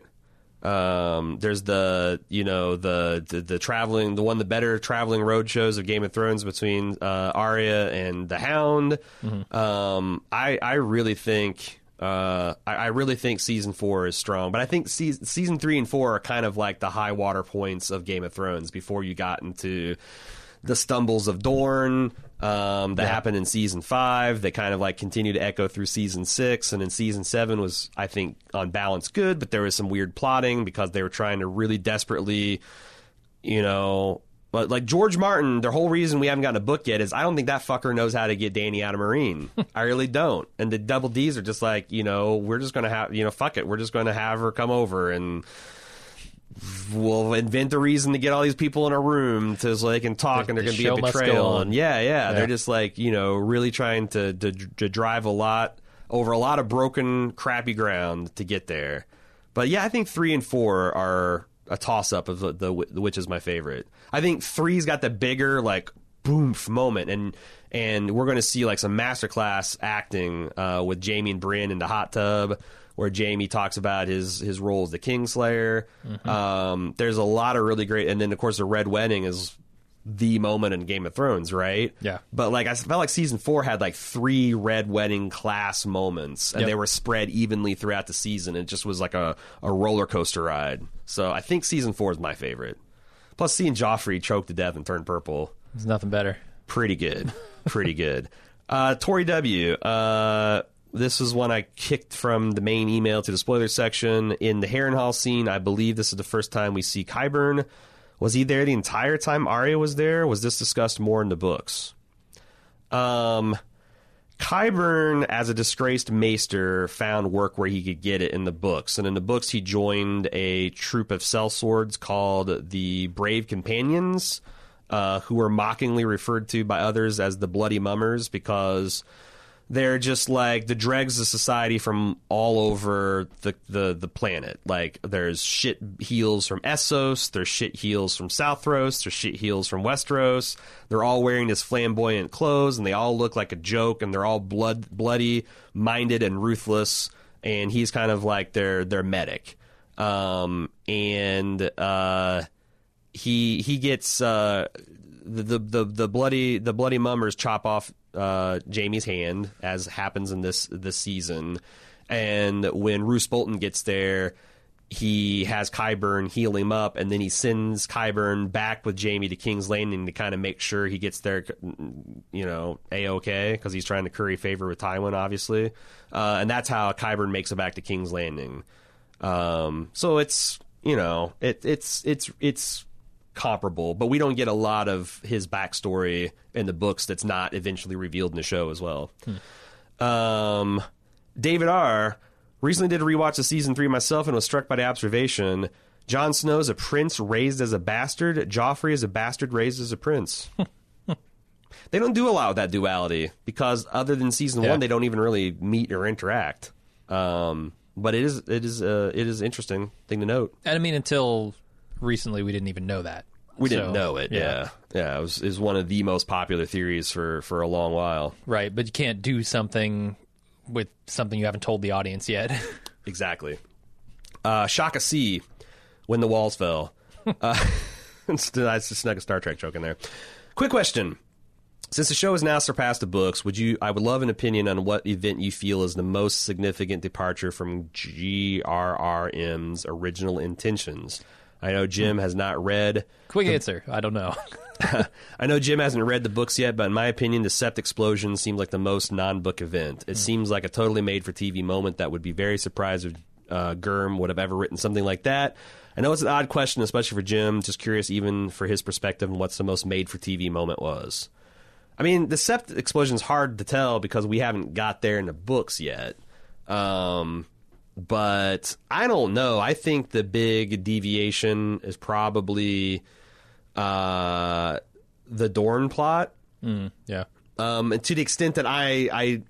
Um, there's the you know the, the the traveling the one the better traveling road shows of Game of Thrones between uh, Arya and the Hound. Um, I I really think uh, I, I really think season four is strong, but I think season season three and four are kind of like the high water points of Game of Thrones before you got into the stumbles of Dorne um, that Yeah. happened in season five. They kind of like continue to echo through season six, and then season seven was, I think, on balance good, but there was some weird plotting because they were trying to really desperately, you know. But like George Martin, the whole reason we haven't gotten a book yet is I don't think that fucker knows how to get Dany out of Meereen. *laughs* I really don't. And the Double D's are just like, you know, we're just gonna have, you know, fuck it, we're just gonna have her come over and we'll invent a reason to get all these people in a room to so they can talk The- and they're the going to be a show must go betrayal. and yeah, yeah. Yeah. they're just like you know really trying to, to to drive a lot over a lot of broken crappy ground to get there. But yeah i think three and four are a toss up of the, the which is my favorite. I think three's got the bigger like boomf moment. And and we're going to see like some masterclass acting uh, with jaime and Brienne in the hot tub where Jaime talks about his his role as the Kingslayer. Um, there's a lot of really great, and then of course the Red Wedding is the moment in Game of Thrones, right? Yeah. But like I felt like season four had like three Red Wedding class moments, and Yep. they were spread evenly throughout the season. It just was like a, a roller coaster ride. So I think season four is my favorite. Plus, seeing Joffrey choke to death and turn purple There's nothing better. pretty good *laughs* pretty good uh tori w uh this is one I kicked from the main email to the spoiler section. In the Harrenhal scene, I believe this is the first time we see Qyburn. Was he there the entire time Arya was there? Was this discussed more in the books? Um, Qyburn, as a disgraced maester, found work where he could get it in the books. And in the books, he joined a troop of sellswords called the Brave Companions, uh, who were mockingly referred to by others as the Bloody Mummers because they're just like the dregs of society from all over the, the, the planet. Like there's shit heels from Essos, there's shit heels from Southros, there's shit heels from Westeros. They're all wearing this flamboyant clothes and they all look like a joke and they're all blood bloody, minded and ruthless. And he's kind of like their their medic. Um, and uh, he he gets uh, the, the the bloody the bloody mummers chop off uh, Jaime's hand as happens in this this season, and when Roose Bolton gets there, he has Qyburn heal him up, and then he sends Qyburn back with Jaime to King's Landing to kind of make sure he gets there, you know, a okay because he's trying to curry favor with Tywin, obviously, uh, and that's how Qyburn makes it back to King's Landing. Um, so it's you know it, it's it's it's comparable, but we don't get a lot of his backstory in the books that's not eventually revealed in the show as well. Um, David R. recently did a rewatch of season three myself and was struck by the observation. Jon Snow is a prince raised as a bastard. Joffrey is a bastard raised as a prince. *laughs* they don't do a lot with that duality because, other than season Yeah. one, they don't even really meet or interact. Um, but it is it is uh, it is interesting thing to note. And I mean, until recently, we didn't even know that. We didn't So, know it. Yeah, yeah. it was is one of the most popular theories for for a long while. Right, but you can't do something with something you haven't told the audience yet. *laughs* Exactly. Uh, Shaka C, when the walls fell. *laughs* uh, I just snuck a Star Trek joke in there. Quick question: Since the show has now surpassed the books, would you? I would love an opinion on what event you feel is the most significant departure from G.R.R.M's original intentions. I know Jim has not read Quick answer: I don't know. *laughs* *laughs* I know Jim hasn't read the books yet, but in my opinion, the Sept explosion seems like the most non-book event. It seems like a totally made-for-TV moment that would be very surprised if uh, Gurm would have ever written something like that. I know it's an odd question, especially for Jim. Just curious, even for his perspective, on what's the most made-for-TV moment was. I mean, the Sept Explosion is hard to tell because we haven't got there in the books yet. Um, but I don't know. I think the big deviation is probably uh, the Dorne plot. Yeah. Um, and to the extent that I, I,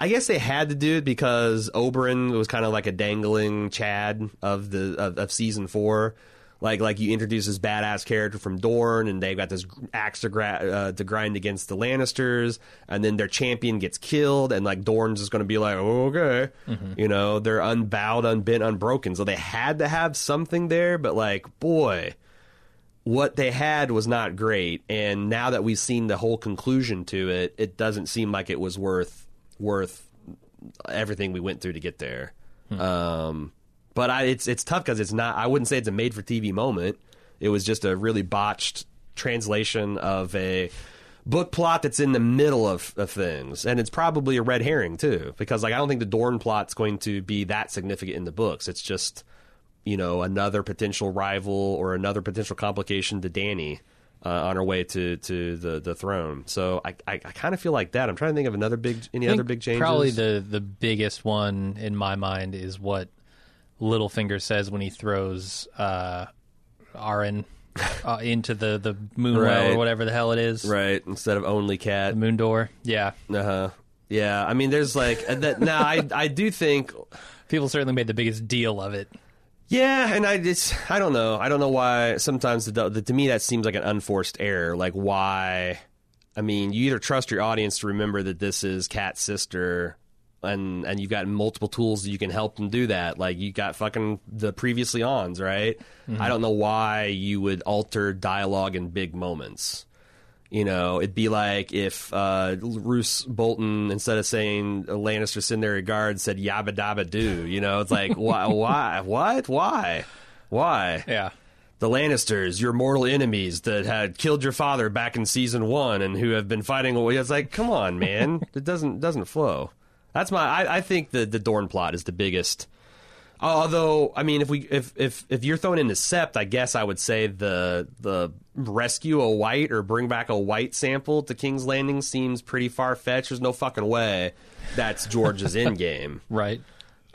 I guess they had to do it because Oberyn was kind of like a dangling Chad of the of, of season four. Like like you introduce this badass character from Dorne, and they've got this axe to, gra- uh, to grind against the Lannisters, and then their champion gets killed, and like Dorne's just going to be like, oh, okay, you know, they're unbowed, unbent, unbroken. So they had to have something there, but like, boy, what they had was not great. And now that we've seen the whole conclusion to it it doesn't seem like it was worth worth everything we went through to get there. Um, but I, it's it's tough because it's not i wouldn't say it's a made for tv moment it was just a really botched translation of a book plot that's in the middle of, of things and it's probably a red herring too because like i don't think the dorne plot's going to be that significant in the books it's just you know, another potential rival or another potential complication to Dany uh, on her way to, to the, the throne. So I, I, I kind of feel like that. I'm trying to think of another big any other big changes. Probably the the biggest one in my mind is what Littlefinger says when he throws uh, Aaron uh, into the the moon well or whatever the hell it is, right instead of only cat. the moon door. Yeah, Uh huh. Yeah, I mean, there's like that. Now, I I do think people certainly made the biggest deal of it. Yeah, and I just I don't know. I don't know why sometimes the, the to me that seems like an unforced error. Like why? I mean, you either trust your audience to remember that this is Cat's sister, and and you've got multiple tools that you can help them do that. Like you got fucking the previously ons, right? I don't know why you would alter dialogue in big moments. You know, it'd be like if uh, Roose Bolton, instead of saying Lannister their regards, said yabba dabba do. You know, it's like, why, *laughs* why, what, why, why? Yeah, The Lannisters, your mortal enemies that had killed your father back in season one and who have been fighting away. It's like, come on, man, *laughs* it doesn't doesn't flow. That's my. I, I think the the Dorne plot is the biggest. Although, I mean, if we if if if you're throwing in the Sept, I guess I would say the the rescue a white or bring back a white sample to King's Landing seems pretty far fetched. There's no fucking way that's George's *laughs* end game. right.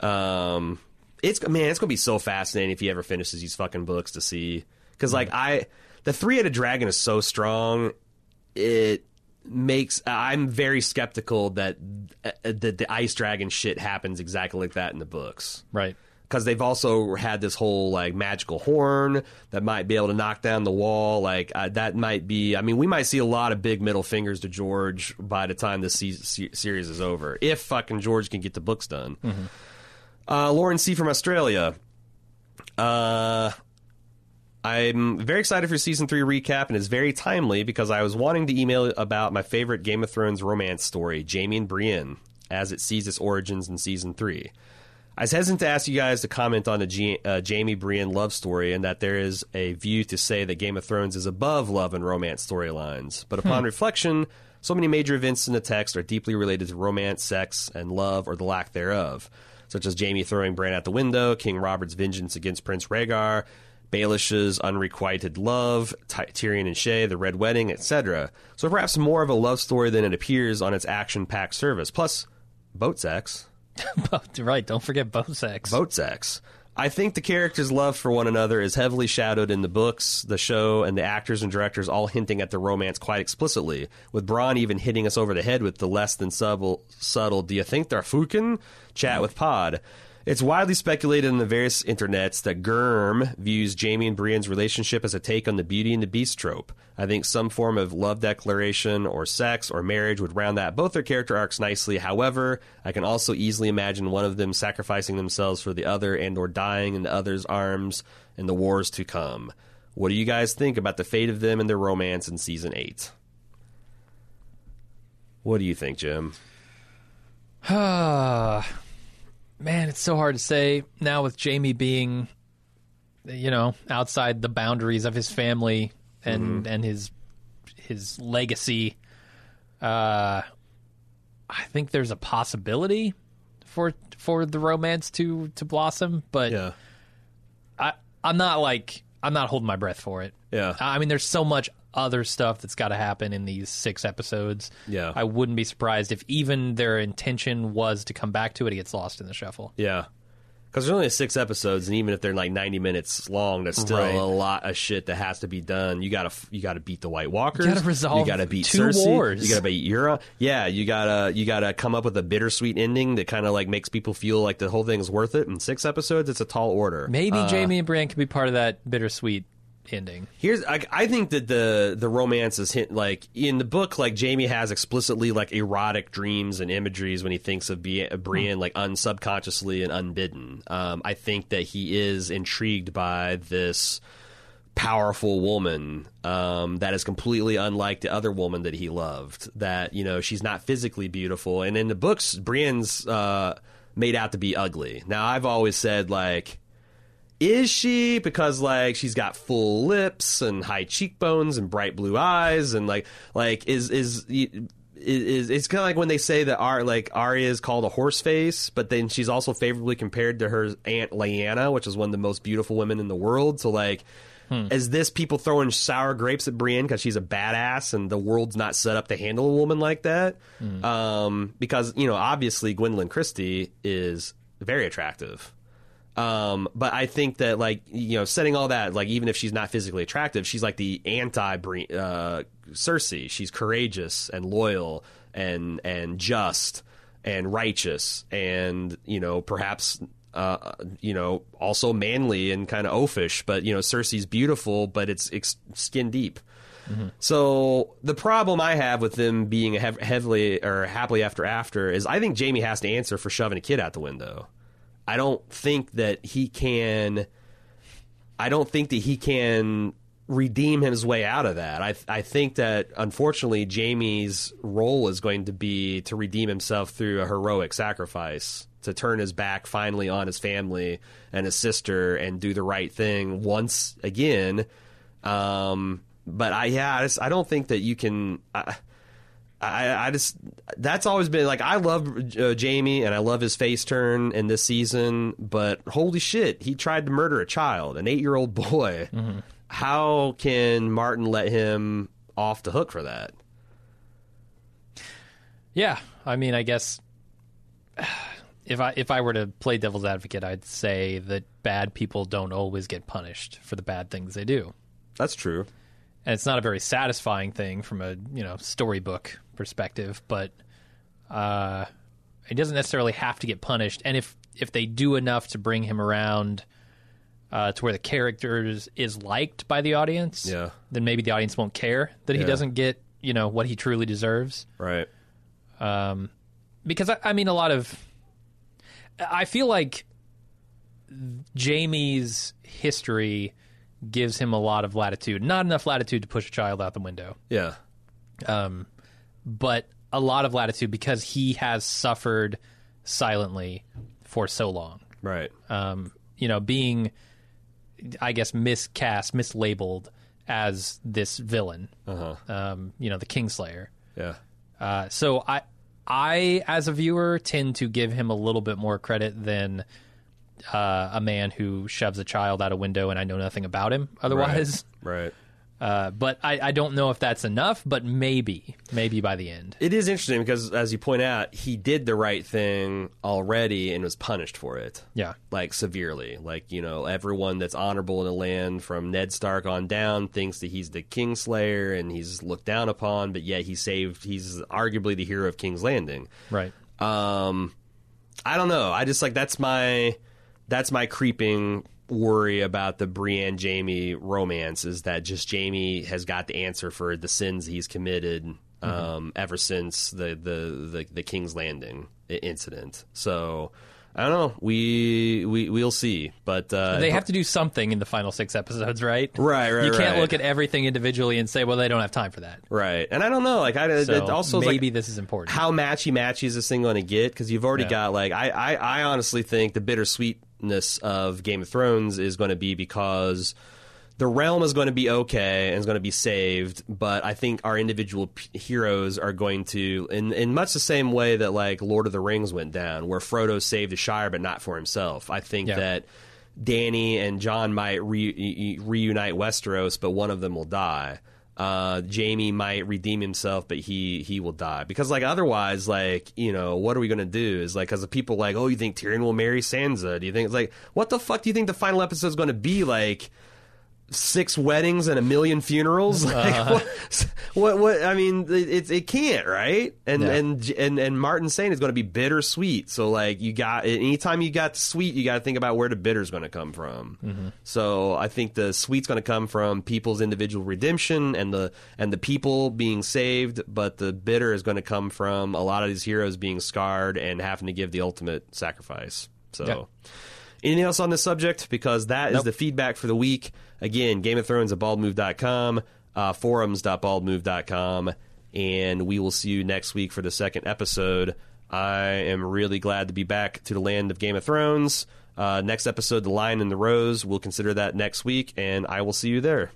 Um, it's man, it's gonna be so fascinating if he ever finishes these fucking books to see because like I, the three headed dragon is so strong, it makes I'm very skeptical that uh, that the ice dragon shit happens exactly like that in the books Right. because they've also had this whole like magical horn that might be able to knock down the wall. Like uh, that might be. I mean, we might see a lot of big middle fingers to George by the time this se- se- series is over, if fucking George can get the books done. Uh, Lauren C from Australia. Uh, I'm very excited for season three recap, and it's very timely because I was wanting to email about my favorite Game of Thrones romance story, Jaime and Brienne, as it sees its origins in season three. I was hesitant to ask you guys to comment on the G- uh, Jaime Brienne love story and that there is a view to say that Game of Thrones is above love and romance storylines. But upon reflection, so many major events in the text are deeply related to romance, sex, and love or the lack thereof, such as Jaime throwing Bran out the window, King Robert's vengeance against Prince Rhaegar, Baelish's unrequited love, Ty- Tyrion and Shae, the Red Wedding, etc. So perhaps more of a love story than it appears on its action-packed service. Plus, boat sex *laughs* right. Don't forget boat sex. boat sex. I think the characters' love for one another is heavily shadowed in the books, the show, and the actors and directors all hinting at the romance quite explicitly, with Bronn even hitting us over the head with the less than subtle, subtle do you think they're fucking? chat with Pod. It's widely speculated in the various internets that Germ views Jaime and Brienne's relationship as a take on the Beauty and the Beast trope. I think some form of love declaration or sex or marriage would round out both their character arcs nicely. However, I can also easily imagine one of them sacrificing themselves for the other and or dying in the other's arms in the wars to come. What do you guys think about the fate of them and their romance in season 8? What do you think, Jim? *sighs* *sighs* *sighs* Man, it's so hard to say now with Jaime being, you know, outside the boundaries of his family and and his his legacy. Uh, I think there's a possibility for for the romance to to blossom, but I I'm not like I'm not holding my breath for it. Yeah. I mean, there's so much other stuff that's got to happen in these six episodes. Yeah. I wouldn't be surprised if even their intention was to come back to it, it gets lost in the shuffle. Yeah. Because there's only six episodes, and even if they're like 90 minutes long, that's still Right. a lot of shit that has to be done. You gotta you gotta beat the White Walkers. You gotta resolve You gotta beat two Cersei. wars. You gotta beat Euron. Yeah, you gotta you gotta come up with a bittersweet ending that kind of like makes people feel like the whole thing is worth it. In six episodes, it's a tall order. Maybe Uh, Jaime and Brienne could be part of that bittersweet ending. Here's I, I think that the the romance is hint like in the book like Jaime has explicitly like erotic dreams and imageries when he thinks of Bri- Brienne like unsubconsciously and unbidden. Um, I think that he is intrigued by this powerful woman um, that is completely unlike the other woman that he loved. That you know she's not physically beautiful, and in the books, Brienne's uh, made out to be ugly. Now I've always said like is she because like she's got full lips and high cheekbones and bright blue eyes and like like is is is it's kind of like when they say that Ar like Arya is called a horse face, but then she's also favorably compared to her aunt Lyanna, which is one of the most beautiful women in the world. So like, is this people throwing sour grapes at Brienne because she's a badass and the world's not set up to handle a woman like that? Um, because you know, obviously Gwendoline Christie is very attractive. Um, but I think that like you know, setting all that like even if she's not physically attractive, she's like the anti uh, Cersei. She's courageous and loyal and and just and righteous and you know perhaps uh, you know also manly and kind of oafish. But you know Cersei's beautiful, but it's, it's skin deep. So the problem I have with them being hev- heavily or happily after after is I think Jaime has to answer for shoving a kid out the window. I don't think that he can. I don't think that he can redeem his way out of that. I I think that unfortunately Jaime's role is going to be to redeem himself through a heroic sacrifice to turn his back finally on his family and his sister and do the right thing once again. Um, but I yeah, I, just, I don't think that you can. I, I, I just that's always been like I love uh, Jaime and I love his face turn in this season, but holy shit, he tried to murder a child, an eight year old *laughs* boy. How can Martin let him off the hook for that? Yeah, I mean, I guess *sighs* if I if I were to play devil's advocate, I'd say that bad people don't always get punished for the bad things they do, That's true. and it's not a very satisfying thing from a you know storybook perspective. But uh, it doesn't necessarily have to get punished, and if if they do enough to bring him around. Uh, to where the character is, is liked by the audience, Yeah. then maybe the audience won't care that he doesn't get you know what he truly deserves. Right. um, because I, I mean, a lot of I feel like Jaime's history gives him a lot of latitude, not enough latitude to push a child out the window, Yeah. um, but a lot of latitude because he has suffered silently for so long. Right. Um, you know, being, I guess, miscast, mislabeled as this villain. Uh huh. Um, you know, the Kingslayer. Yeah. Uh, so I, I as a viewer tend to give him a little bit more credit than uh, a man who shoves a child out a window and I know nothing about him. Otherwise, Right. Uh, but I, I don't know if that's enough. But maybe, maybe by the end. It is interesting because, as you point out, he did the right thing already and was punished for it. Yeah, like severely. Like you know, everyone that's honorable in the land, from Ned Stark on down, thinks that he's the Kingslayer and he's looked down upon. But yet he saved. He's arguably the hero of King's Landing. right. Um, I don't know. I just like that's my that's my creeping worry about the Brienne Jaime romance is that just Jaime has got the answer for the sins he's committed um, ever since the, the the the King's Landing incident. So I don't know. We we we'll see, but uh, They have to do something in the final six episodes, right? *laughs* Right, right, You can't right. look at everything individually and say, well, they don't have time for that. right. And I don't know. Like I So it also is, like, maybe this is important. how matchy matchy is this thing going to get? Because you've already Yeah. got like I, I I honestly think the bittersweetness of Game of Thrones is going to be because the realm is going to be okay and is going to be saved, but I think our individual p- heroes are going to, in in much the same way that like Lord of the Rings went down, where Frodo saved the Shire but not for himself. I think Yeah. that. Dany and Jon might re- reunite Westeros, but one of them will die. Uh, Jaime might redeem himself, but he he will die because like otherwise, like you know, what are we gonna do? Is like because the people like, oh, you think Tyrion will marry Sansa? Do you think it's like what the fuck do you think the final episode is gonna be like? Six weddings and a million funerals. *laughs* Like uh-huh. what, what? What? I mean, it it can't, right? And Yeah. and and and Martin saying it's going to be bittersweet. So like you got anytime you got sweet, you got to think about where the bitter's going to come from. Mm-hmm. So I think the sweet's going to come from people's individual redemption and the and the people being saved, but the bitter is going to come from a lot of these heroes being scarred and having to give the ultimate sacrifice. So. Yeah. Anything else on this subject? Because that is Nope. the feedback for the week. Again, Game of Thrones at baldmove.com, uh, forums.baldmove.com, and we will see you next week for the second episode. I am really glad to be back to the land of Game of Thrones. Uh, next episode, The Lion and the Rose. We'll consider that next week, and I will see you there.